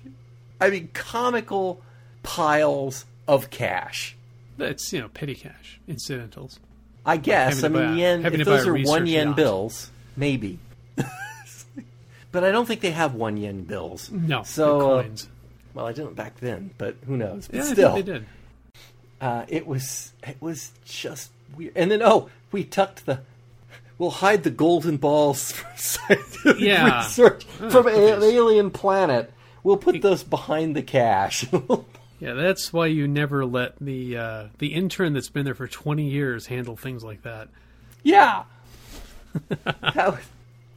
I mean, comical piles of cash. That's you know petty cash, incidentals. I guess. I mean, yen. If those are one yen yacht. bills, maybe. but I don't think they have one yen bills. No, So, uh, coins. well, I didn't back then, but who knows? But yeah, still, they did. Uh, it was it was just weird. And then oh, we tucked the. We'll hide the golden balls for scientific Yeah. research Oh, from a- an alien planet. We'll put those behind the cash. Yeah, that's why you never let the uh, the intern that's been there for twenty years handle things like that. Yeah. That was-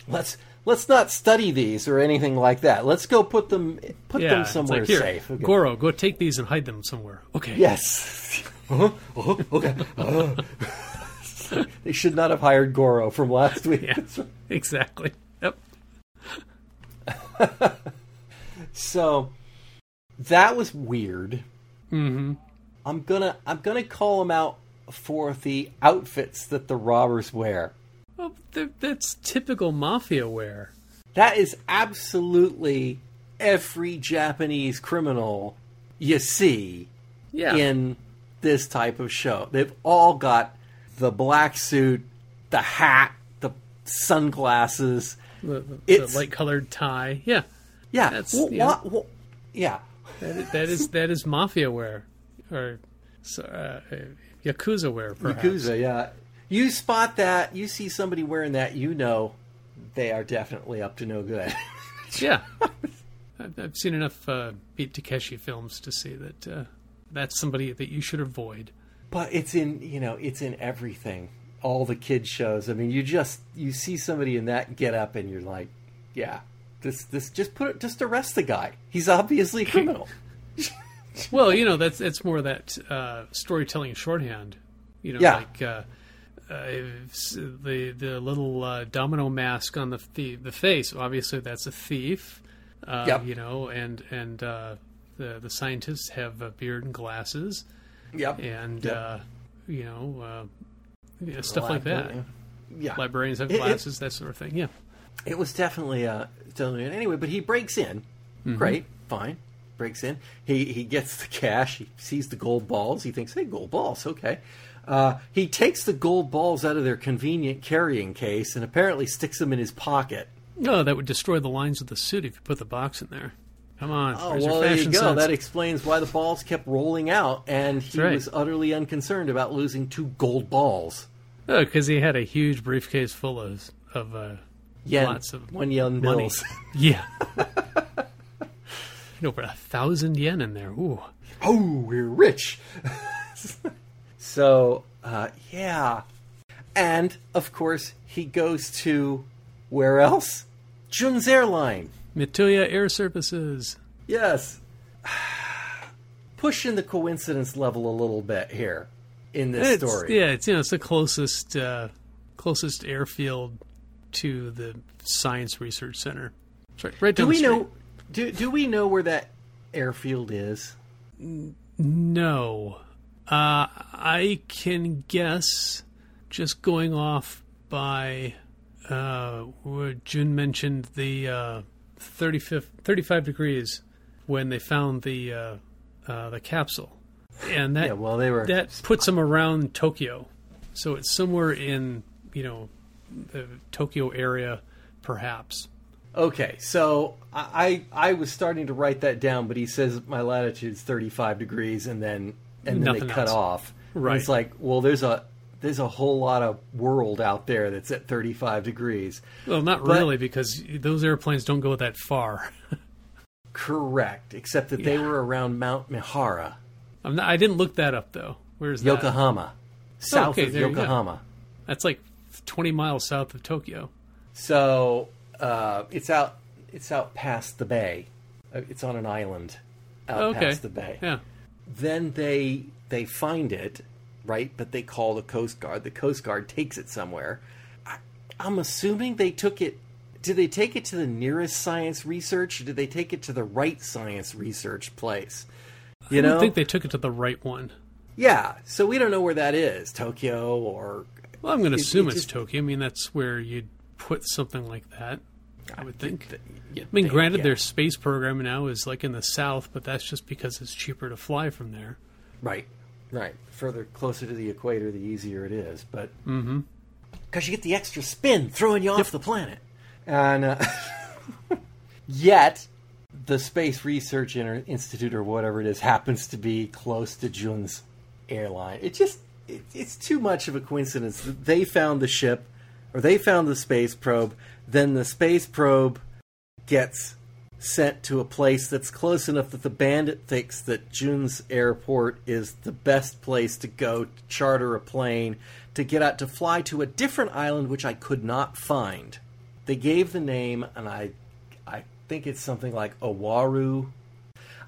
let's let's not study these or anything like that. Let's go put them put Yeah, them somewhere like, here, safe. Okay. Goro, go take these and hide them somewhere. Okay. Yes. Uh-huh, uh-huh, okay. Uh. they should not have hired Goro from last week. Yeah. Exactly. Yep. So that was weird. Mm-hmm. I'm gonna I'm gonna call them out for the outfits that the robbers wear. Well, that's typical mafia wear. That is absolutely every Japanese criminal you see Yeah. in this type of show. They've all got the black suit, the hat, the sunglasses. the, the, light colored tie. Yeah. Yeah, That's- wh- yeah. yeah. That is, that is that is mafia wear, or uh, uh, yakuza wear. Perhaps. Yakuza, yeah. You spot that, you see somebody wearing that, you know they are definitely up to no good. Yeah. I've, I've seen enough uh, Beat Takeshi films to see that uh, that's somebody that you should avoid. but it's in, you know, it's in everything. All the kid shows. I mean, you just you see somebody in that get up and you're like, yeah, this this just put it just arrest the guy. He's obviously a criminal. Well, you know that's it's more that uh, storytelling shorthand. You know, Yeah. like uh, the the little uh, domino mask on the the, the face. Obviously, that's a thief. Uh, Yep. You know, and and uh, the the scientists have a beard and glasses, Yep. and Yep. uh, you know uh, yeah, stuff like that. Yeah. Librarians have It- it- glasses, that sort of thing. Yeah. It was definitely uh definitely anyway, but he breaks in. Great, fine. Breaks in. He he gets the cash. He sees the gold balls. He thinks, "Hey, gold balls, okay." Uh, he takes the gold balls out of their convenient carrying case and apparently sticks them in his pocket. No, that would destroy the lines of the suit if you put the box in there. Come on. Oh well, there you go. sense? That explains why the balls kept rolling out, and he right. was utterly unconcerned about losing two gold balls. Oh, because he had a huge briefcase full of of uh, Yen, lots of one yen money. bills. Yeah. Over a thousand yen in there. Ooh. oh, we're rich. so, uh, yeah. And, of course, he goes to where else? Jun's Airline. Mituya Air Services. Yes. Pushing the coincidence level a little bit here in this It's, story. Yeah, it's you know it's the closest uh, closest airfield to the Science Research Center. It's right, right Do down we the street. know? Do do we know where that airfield is? No. Uh, I can guess, just going off by uh, what Jun mentioned the uh, 35, 35 degrees when they found the uh, uh, the capsule, and that Yeah, well, they were. that puts them around Tokyo, so it's somewhere in you know the Tokyo area, perhaps. Okay, so I I I was starting to write that down, but he says my latitude's 35 degrees, and then and then Nothing they cut else. off. And Right. it's like, well, there's a there's a whole lot of world out there that's at 35 degrees. Well, not But- really, because those airplanes don't go that far. Correct, except that they were around Mount Mihara, I'm not, I didn't look that up though. Where's that? Yokohama, south okay, of there you go. Yokohama. That's like 20 miles south of Tokyo. So uh, it's out it's out past the bay. Uh, It's on an island out Okay. past the bay. Yeah. Then they they find it right? But they call the coast guard. The coast guard takes it somewhere. I, i'm assuming they took it did they take it to the nearest science research? Or did they take it to the right science research place? You I know? don't think they took it to the right one. yeah. So we don't know where that is. Tokyo or Well, I'm going to assume it it's just- Tokyo. I mean, that's where you'd put something like that. I would think. th- I mean, think, granted, yeah. their space program now is like in the south, but that's just because it's cheaper to fly from there. Right, right. Further closer to the equator, the easier it is. But because you get the extra spin throwing you off the planet, and uh, yet the Space Research Inter- Institute or whatever it is happens to be close to Jun's airline. It just it, it's too much of a coincidence that they found the ship or they found the space probe. Then the space probe gets sent to a place that's close enough that the bandit thinks that Jun's airport is the best place to go to charter a plane to get out to fly to a different island which I could not find. They gave the name and I I think it's something like Owaru.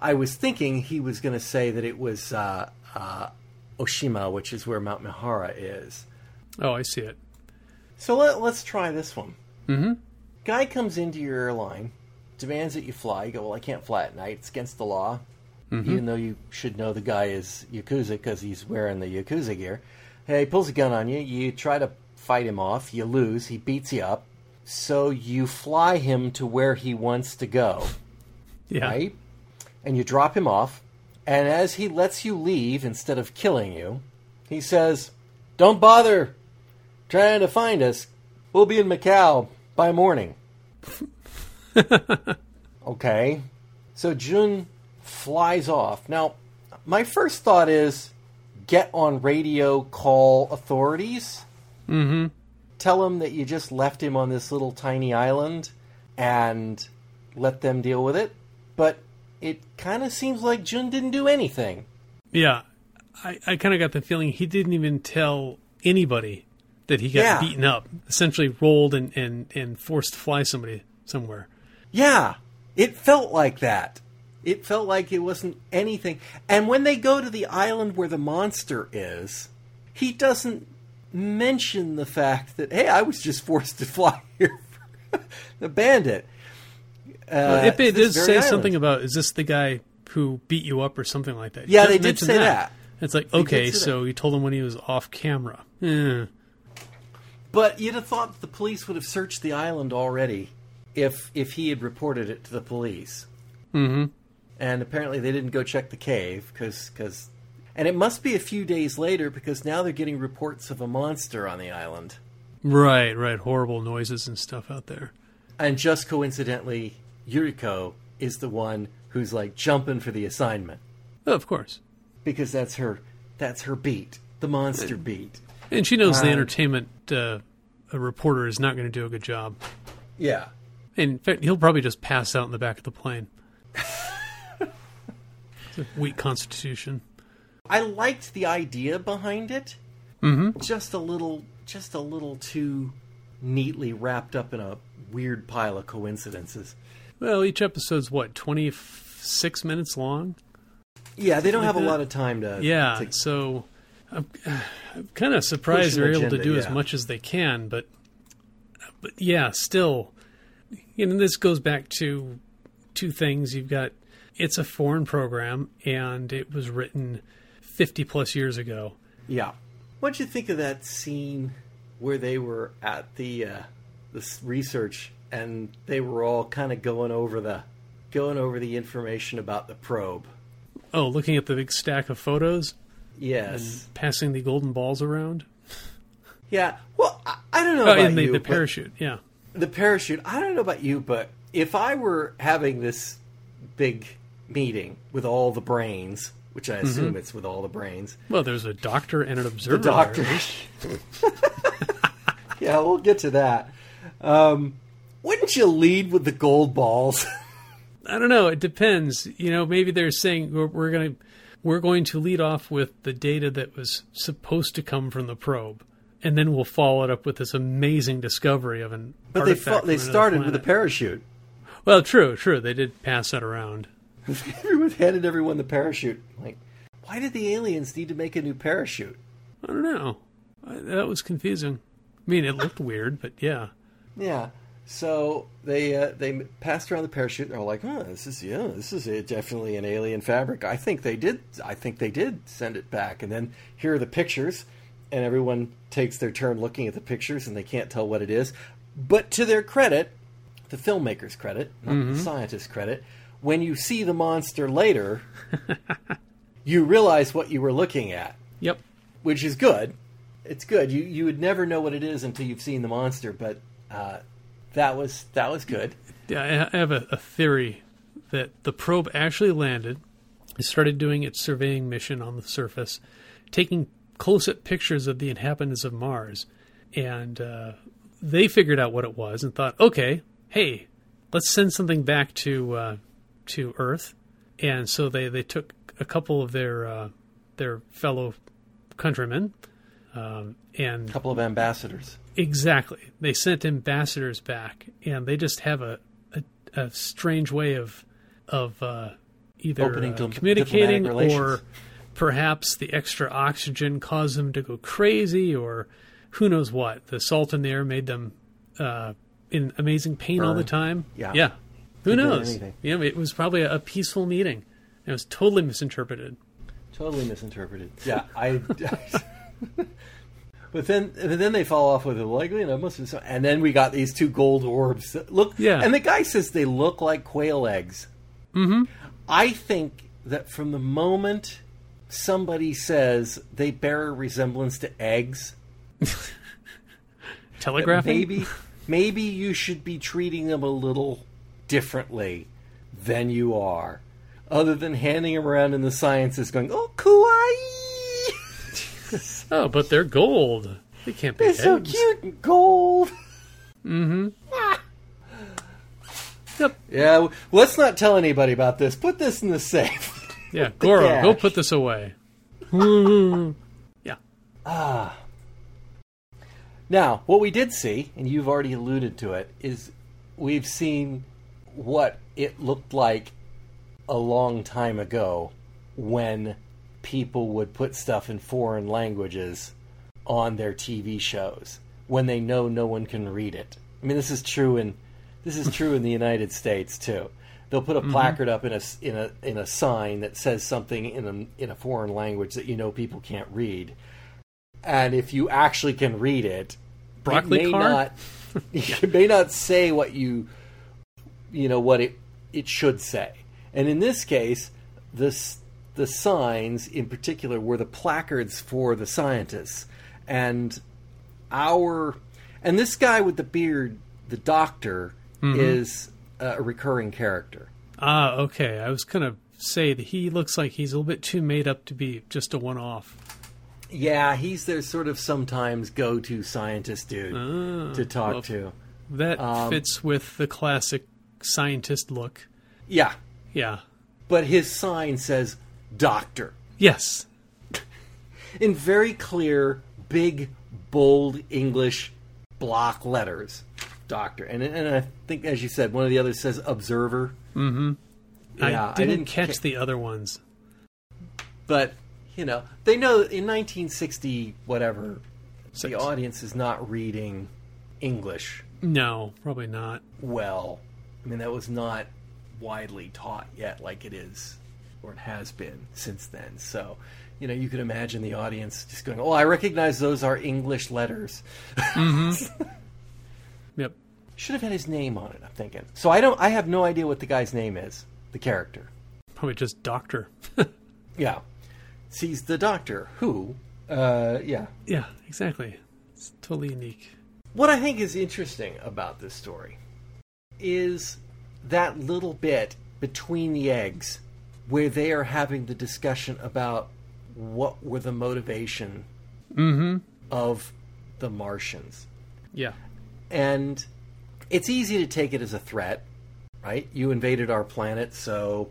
I was thinking he was going to say that it was uh, uh, Oshima, which is where Mount Mihara is. Oh, I see it. So let, let's try this one. Mm-hmm. Guy comes into your airline, demands that you fly. You go, well, I can't fly at night. It's against the law. Even though you should know the guy is Yakuza because he's wearing the Yakuza gear. Hey, he pulls a gun on you. You try to fight him off. You lose. He beats you up. So you fly him to where he wants to go, Yeah. right? And you drop him off. And as he lets you leave instead of killing you, he says, Don't bother trying to find us. We'll be in Macau by morning. okay. So Jun flies off. Now, my first thought is get on radio, call authorities. Mm-hmm. Tell them that you just left him on this little tiny island and let them deal with it. But it kind of seems like Jun didn't do anything. Yeah. I, I kind of got the feeling he didn't even tell anybody that he got Yeah. beaten up. Essentially rolled and, and, and forced to fly somebody somewhere. Yeah, it felt like that. It felt like it wasn't anything. And when they go to the island where the monster is, he doesn't mention the fact that hey, I was just forced to fly here. the bandit. Uh, if it does say island. something about is this the guy who beat you up or something like that? Yeah, they did say that. It's like okay, so he told him when he was off camera. Eh. But you'd have thought the police would have searched the island already if if he had reported it to the police. Mm-hmm. And apparently they didn't go check the cave because because, and it must be a few days later because now they're getting reports of a monster on the island. Right, right. Horrible noises and stuff out there. And just coincidentally, Yuriko is the one who's like jumping for the assignment Oh, of course. because that's her that's her beat, the monster beat. And she knows the Uh, entertainment uh, a reporter is not going to do a good job. Yeah. In fact, he'll probably just pass out in the back of the plane. It's a weak constitution. I liked the idea behind it. Mm-hmm. Just a little, just a little too neatly wrapped up in a weird pile of coincidences. Well, each episode's what twenty six minutes long. Yeah, they don't Like have a lot of time to. Yeah, to- so I'm, I'm kind of surprised they're able to agenda, do as much as they can, but but yeah, still, you know, this goes back to two things. You've got it's a foreign program, and it was written fifty plus years ago. yeah. What'd you think of that scene where they were at the uh, this research and they were all kind of going over the going over the information about the probe? Oh, looking at the big stack of photos Yes. passing the golden balls around. Yeah. Well, I, I don't know Oh, about the, you, the parachute. Yeah. the parachute. I don't know about you, but if I were having this big meeting with all the brains, which I assume Mm-hmm. it's with all the brains, Well, there's a doctor and an observer. the doctor. yeah, we'll get to that. Um, wouldn't you lead with the gold balls? I don't know. It depends. You know, maybe they're saying we're, we're going to we're going to lead off with the data that was supposed to come from the probe, and then we'll follow it up with this amazing discovery of an but they fought, they started with a parachute. Well, true, true. They did pass that around. Everyone handed everyone the parachute. Like, why did the aliens need to make a new parachute? I don't know. I, that was confusing. I mean, it looked weird, but yeah. Yeah. So they uh, they passed around the parachute. and They're like, "Oh, this is yeah, this is a, definitely an alien fabric." I think they did. I think they did send it back. And then here are the pictures, and everyone takes their turn looking at the pictures, and they can't tell what it is. But to their credit, the filmmakers' credit, not the scientists' credit, when you see the monster later, you realize what you were looking at, Yep. which is good. It's good. You you would never know what it is until you've seen the monster, but uh, that was that was good. Yeah, I have a, a theory that the probe actually landed, it started doing its surveying mission on the surface, taking close up pictures of the inhabitants of Mars, and uh, they figured out what it was and thought, okay, hey, let's send something back to uh, to Earth, and so they they took a couple of their uh, their fellow countrymen. Um, and A couple of ambassadors. Exactly. They sent ambassadors back, and they just have a a, a strange way of of uh, either Opening uh, communicating or perhaps the extra oxygen caused them to go crazy, or who knows what. The salt in the air made them uh, in amazing pain all the time. Yeah. yeah. Who be knows? Yeah, it was probably a, a peaceful meeting. It was totally misinterpreted. Totally misinterpreted. Yeah, I. but then, but then they fall off with it like you know must have. And then we got these two gold orbs. That look, Yeah. And the guy says they look like quail eggs. Mm-hmm. I think that from the moment somebody says they bear a resemblance to eggs, Telegraphing. maybe maybe you should be treating them a little differently than you are. Other than handing them around in the sciences, going, "Oh, kawaii." Oh, but they're gold. They can't be They're so cute and gold. Mm-hmm. Yep. Yeah, let's not tell anybody about this. Put this in the safe. Yeah, Goro, go put this away. yeah. Ah. Now, what we did see, and you've already alluded to it, is we've seen what it looked like a long time ago when people would put stuff in foreign languages on their TV shows when they know no one can read it. I mean, this is true in this is true in the United States too. They'll put a mm-hmm. placard up in a in a in a sign that says something in a in a foreign language that you know people can't read, and if you actually can read it, Broccoli it may car? not it may not say what you you know what it it should say. And in this case, this the signs in particular were the placards for the scientists, and our and this guy with the beard, the doctor, is a recurring character. Ah, okay. I was gonna say that he looks like he's a little bit too made up to be just a one-off. Yeah, he's their sort of sometimes go-to scientist dude to talk well, to. That Um, fits with the classic scientist look. Yeah, Yeah. but his sign says doctor Yes. in very clear, big, bold English block letters. Doctor, and and I think, as you said, one of the others says observer. Mm-hmm. Yeah, I didn't, ca- catch the other ones. but you know they know in 1960 whatever Six. the audience is not reading English No, probably not. well. I mean that was not widely taught yet like it is or it has been since then. So, you know, you could imagine the audience just going, "Oh, I recognize those are English letters." Yep. Should have had his name on it, I'm thinking. So I don't I have no idea what the guy's name is, the character. Probably just doctor. Yeah. Sees the doctor who uh yeah, yeah, exactly. It's totally unique. What I think is interesting about this story is that little bit between the eggs where they are having the discussion about what were the motivation of the Martians. Yeah. And it's easy to take it as a threat, right? You invaded our planet, so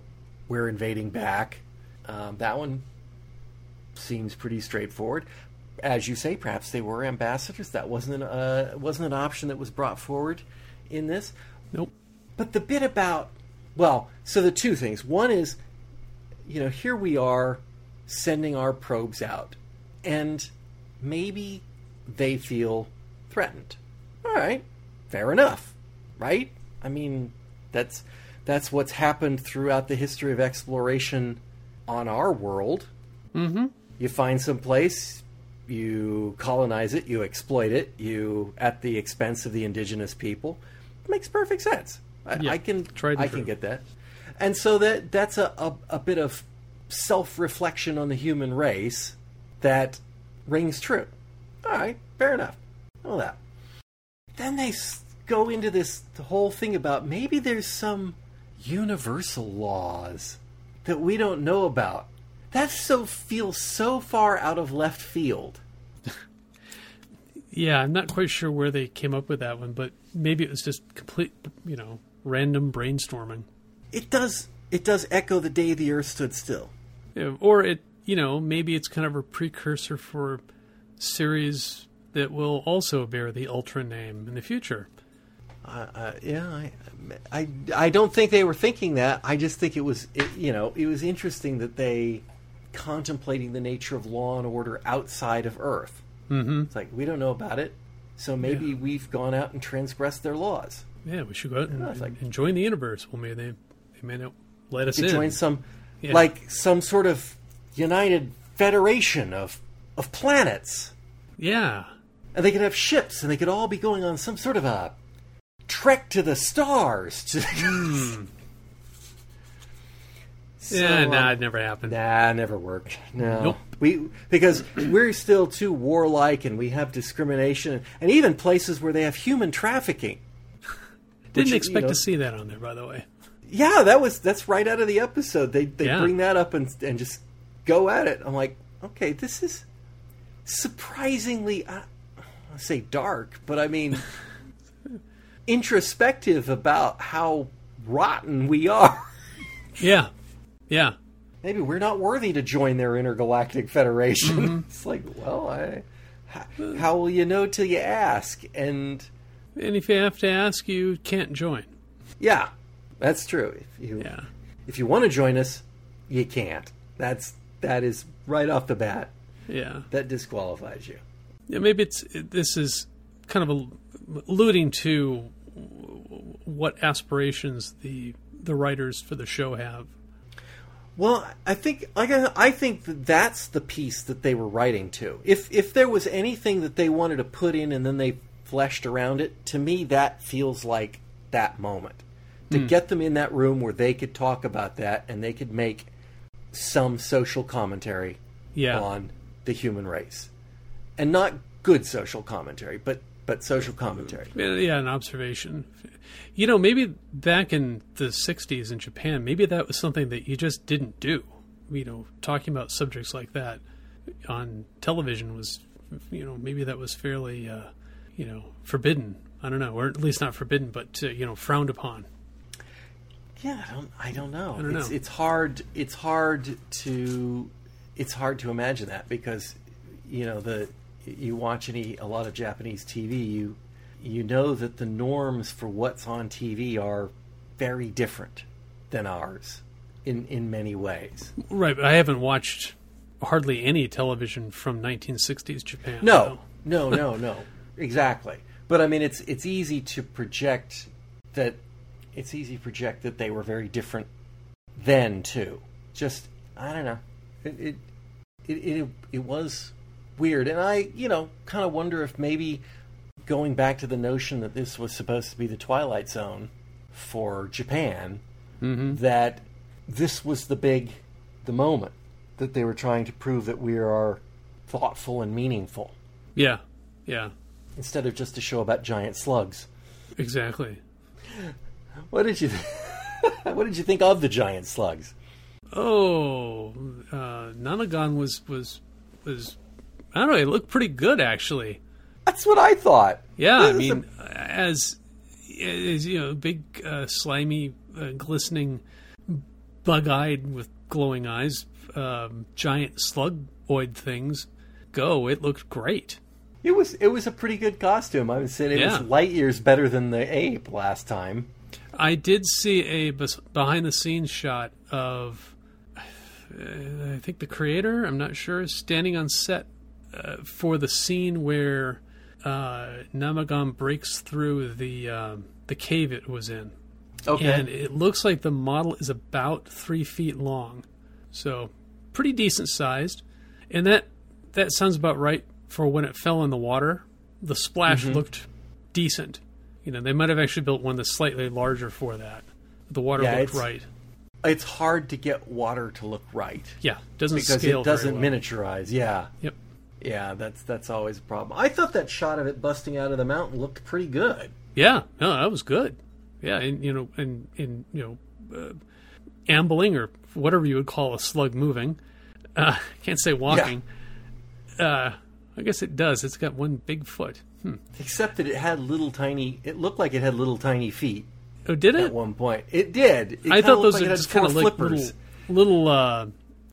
we're invading back. Um, that one seems pretty straightforward. As you say, perhaps they were ambassadors. That wasn't an, uh, wasn't an option that was brought forward in this. Nope. But the bit about, well, so the two things. One is, you know, here we are sending our probes out, and maybe they feel threatened. All right, fair enough, right? I mean, that's that's what's happened throughout the history of exploration on our world. Mm-hmm. You find some place, you colonize it, you exploit it, you at the expense of the indigenous people. makes perfect sense. I, Yeah, I can I can get that, and so that that's a, a, a bit of self reflection on the human race that rings true. All right, fair enough. All that. Then they go into this whole thing about maybe there's some universal laws that we don't know about. That so feels so far out of left field. Yeah, I'm not quite sure where they came up with that one, but maybe it was just complete, you know, random brainstorming. It does it does echo the day the earth stood still. Yeah, Or it, you know, maybe it's kind of a precursor for series that will also bear the Ultra name in the future. Uh, uh, yeah, I, I, I don't think they were thinking that. I just think it was, it, you know, it was interesting that they contemplating the nature of law and order outside of Earth. Mm-hmm. It's like we don't know about it, so maybe Yeah. we've gone out and transgressed their laws. Yeah, we should go out and, it's like- and join the universe. Well, maybe they, they may not let us To in. join some, Yeah. like some sort of united federation of of planets, yeah, and they could have ships, and they could all be going on some sort of a trek to the stars. To So, yeah, um, it never happened. Nah, never worked. No, Nope. we because we're still too warlike, and we have discrimination, and even places where they have human trafficking. Didn't you expect know- to see that on there, by the way. Yeah, that was that's right out of the episode. They they Yeah. bring that up and and just go at it. I'm like, okay, this is surprisingly, I, I say dark, but I mean introspective about how rotten we are. Yeah, yeah, maybe we're not worthy to join their intergalactic federation. Mm-hmm. it's like, well, I, how, how will you know till you ask? And and if you have to ask, you can't join. yeah, that's true. If you Yeah, if you want to join us, you can't. That's that is right off the bat. yeah, That disqualifies you. Yeah, maybe it's this is kind of alluding to what aspirations the the writers for the show have. Well, I think like I think that that's the piece that they were writing to. If if there was anything that they wanted to put in and then they fleshed around it, to me that feels like that moment. To mm. get them in that room where they could talk about that and they could make some social commentary yeah. on the human race. And not good social commentary, but but social commentary. Yeah, an observation. You know, maybe back in the 60s in Japan, maybe that was something that you just didn't do. You know, talking about subjects like that on television was, you know, maybe that was fairly, uh, you know, forbidden. I don't know, or at least not forbidden, but, uh, you know, frowned upon. Yeah, I don't, I don't know. I don't it's, know. It's hard. It's hard to. It's hard to imagine that because, you know, the you watch any a lot of Japanese TV, you you know that the norms for what's on TV are very different than ours in in many ways. Right, but I haven't watched hardly any television from 1960s Japan. No, no, no, no, exactly. But I mean, it's it's easy to project that it's easy to project that they were very different then too. Just I don't know. It it it it, it was weird, and I you know kind of wonder if maybe going back to the notion that this was supposed to be the Twilight Zone for Japan, mm-hmm. that this was the big, the moment that they were trying to prove that we are thoughtful and meaningful. Yeah, yeah. Instead of just a show about giant slugs. Exactly. What did you th- What did you think of the giant slugs? Oh, uh, Namegon was was was I don't know. It looked pretty good actually. That's what I thought. Yeah, I mean, a... as, as you know, big, uh, slimy, uh, glistening, bug-eyed with glowing eyes, um, giant slugoid things go. It looked great. It was it was a pretty good costume. I would say it Yeah. was light years better than the ape last time. I did see a behind-the-scenes shot of, I think the creator. I'm not sure, standing on set uh, for the scene where uh, Namegon breaks through the um, the cave it was in. Okay. And it looks like the model is about three feet long, so pretty decent sized. And that that sounds about right for when it fell in the water. The splash Mm-hmm. looked decent. You know, they might have actually built one that's slightly larger for that. The water Yeah, looked right. it's hard to get water to look right Yeah, doesn't because scale it doesn't well. miniaturize. Yeah. Yep. Yeah, that's that's always a problem. I thought that shot of it busting out of the mountain looked pretty good. Yeah, no, that was good. Yeah, and you know, and and you know, uh, ambling or whatever you would call a slug moving. Uh, can't say walking. Uh, I guess it does. It's got one big foot. Hmm. Except that it had little tiny. It looked like it had little tiny feet Oh, did it? at one point. It did. It I thought those like are just kind of like flippers. little, little uh,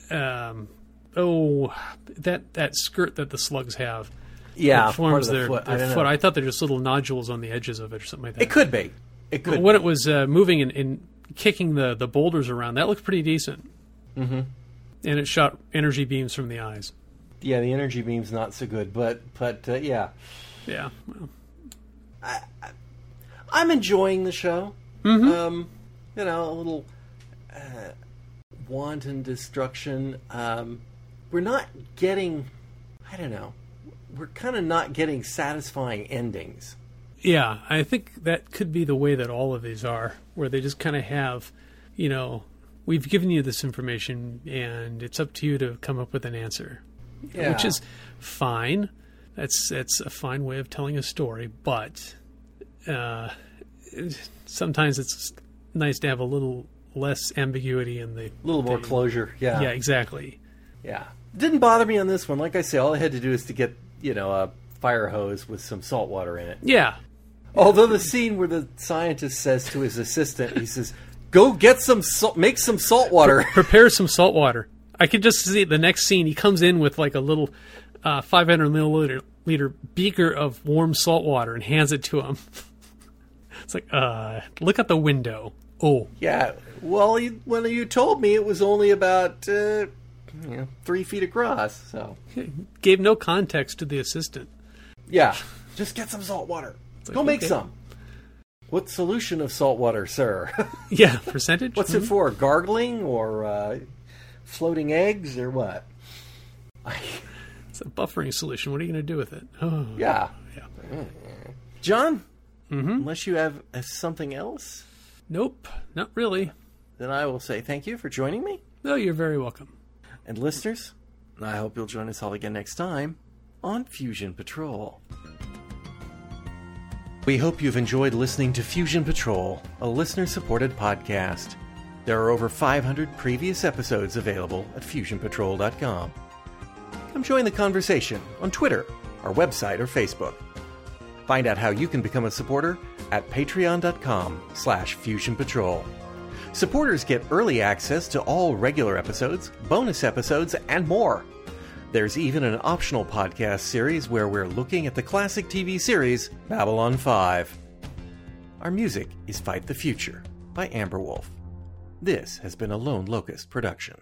um, oh, that that skirt that the slugs have. yeah, forms the their, foot. their I foot. I thought they're just little nodules on the edges of it or something like that. It could be. It could. But when it was uh, moving and, and kicking the, the boulders around, that looked pretty decent. Mm-hmm. And it shot energy beams from the eyes. yeah, the energy beam's not so good, but but uh, yeah, Yeah. Well, I'm enjoying the show. Mm-hmm. Um, you know, a little uh, wanton destruction. Um, we're not getting. I don't know. We're kind of not getting satisfying endings. yeah, I think that could be the way that all of these are, where they just kind of have, you know, we've given you this information and it's up to you to come up with an answer, Yeah. which is fine. That's that's a fine way of telling a story, but uh, sometimes it's nice to have a little less ambiguity in the a little more the- closure. Yeah. Yeah, exactly. Yeah. Didn't bother me on this one. Like I say, all I had to do is to get you know a fire hose with some salt water in it. Yeah, Although the scene where the scientist says to his assistant, he says, "Go get some salt, make some salt water." prepare some salt water. I could just see the next scene. He comes in with like a little uh, 500 milliliter liter beaker of warm salt water and hands it to him. it's like, uh, look out the window. Oh, yeah. Well, you, when you told me it was only about uh, you know, three feet across, so gave no context to the assistant. Yeah, just get some salt water. like, Go make okay. some. What solution of salt water, sir? Yeah, percentage. What's it for? Gargling or uh, floating eggs or what? It's a buffering solution. What are you going to do with it? Oh, Yeah. yeah. John, mm-hmm. unless you have something else, Nope, not really. then I will say thank you for joining me. No, you're very welcome. And listeners, I hope you'll join us all again next time on Fusion Patrol. We hope you've enjoyed listening to Fusion Patrol, a listener supported podcast. There are over 500 previous episodes available at fusionpatrol.com. Come join the conversation on Twitter, our website, or Facebook. Find out how you can become a supporter at patreon.com slash fusionpatrol. Supporters get early access to all regular episodes, bonus episodes, and more. There's even an optional podcast series where we're looking at the classic TV series Babylon 5. Our music is Fight the Future by Amber Wolf. This has been a Lone Locust production.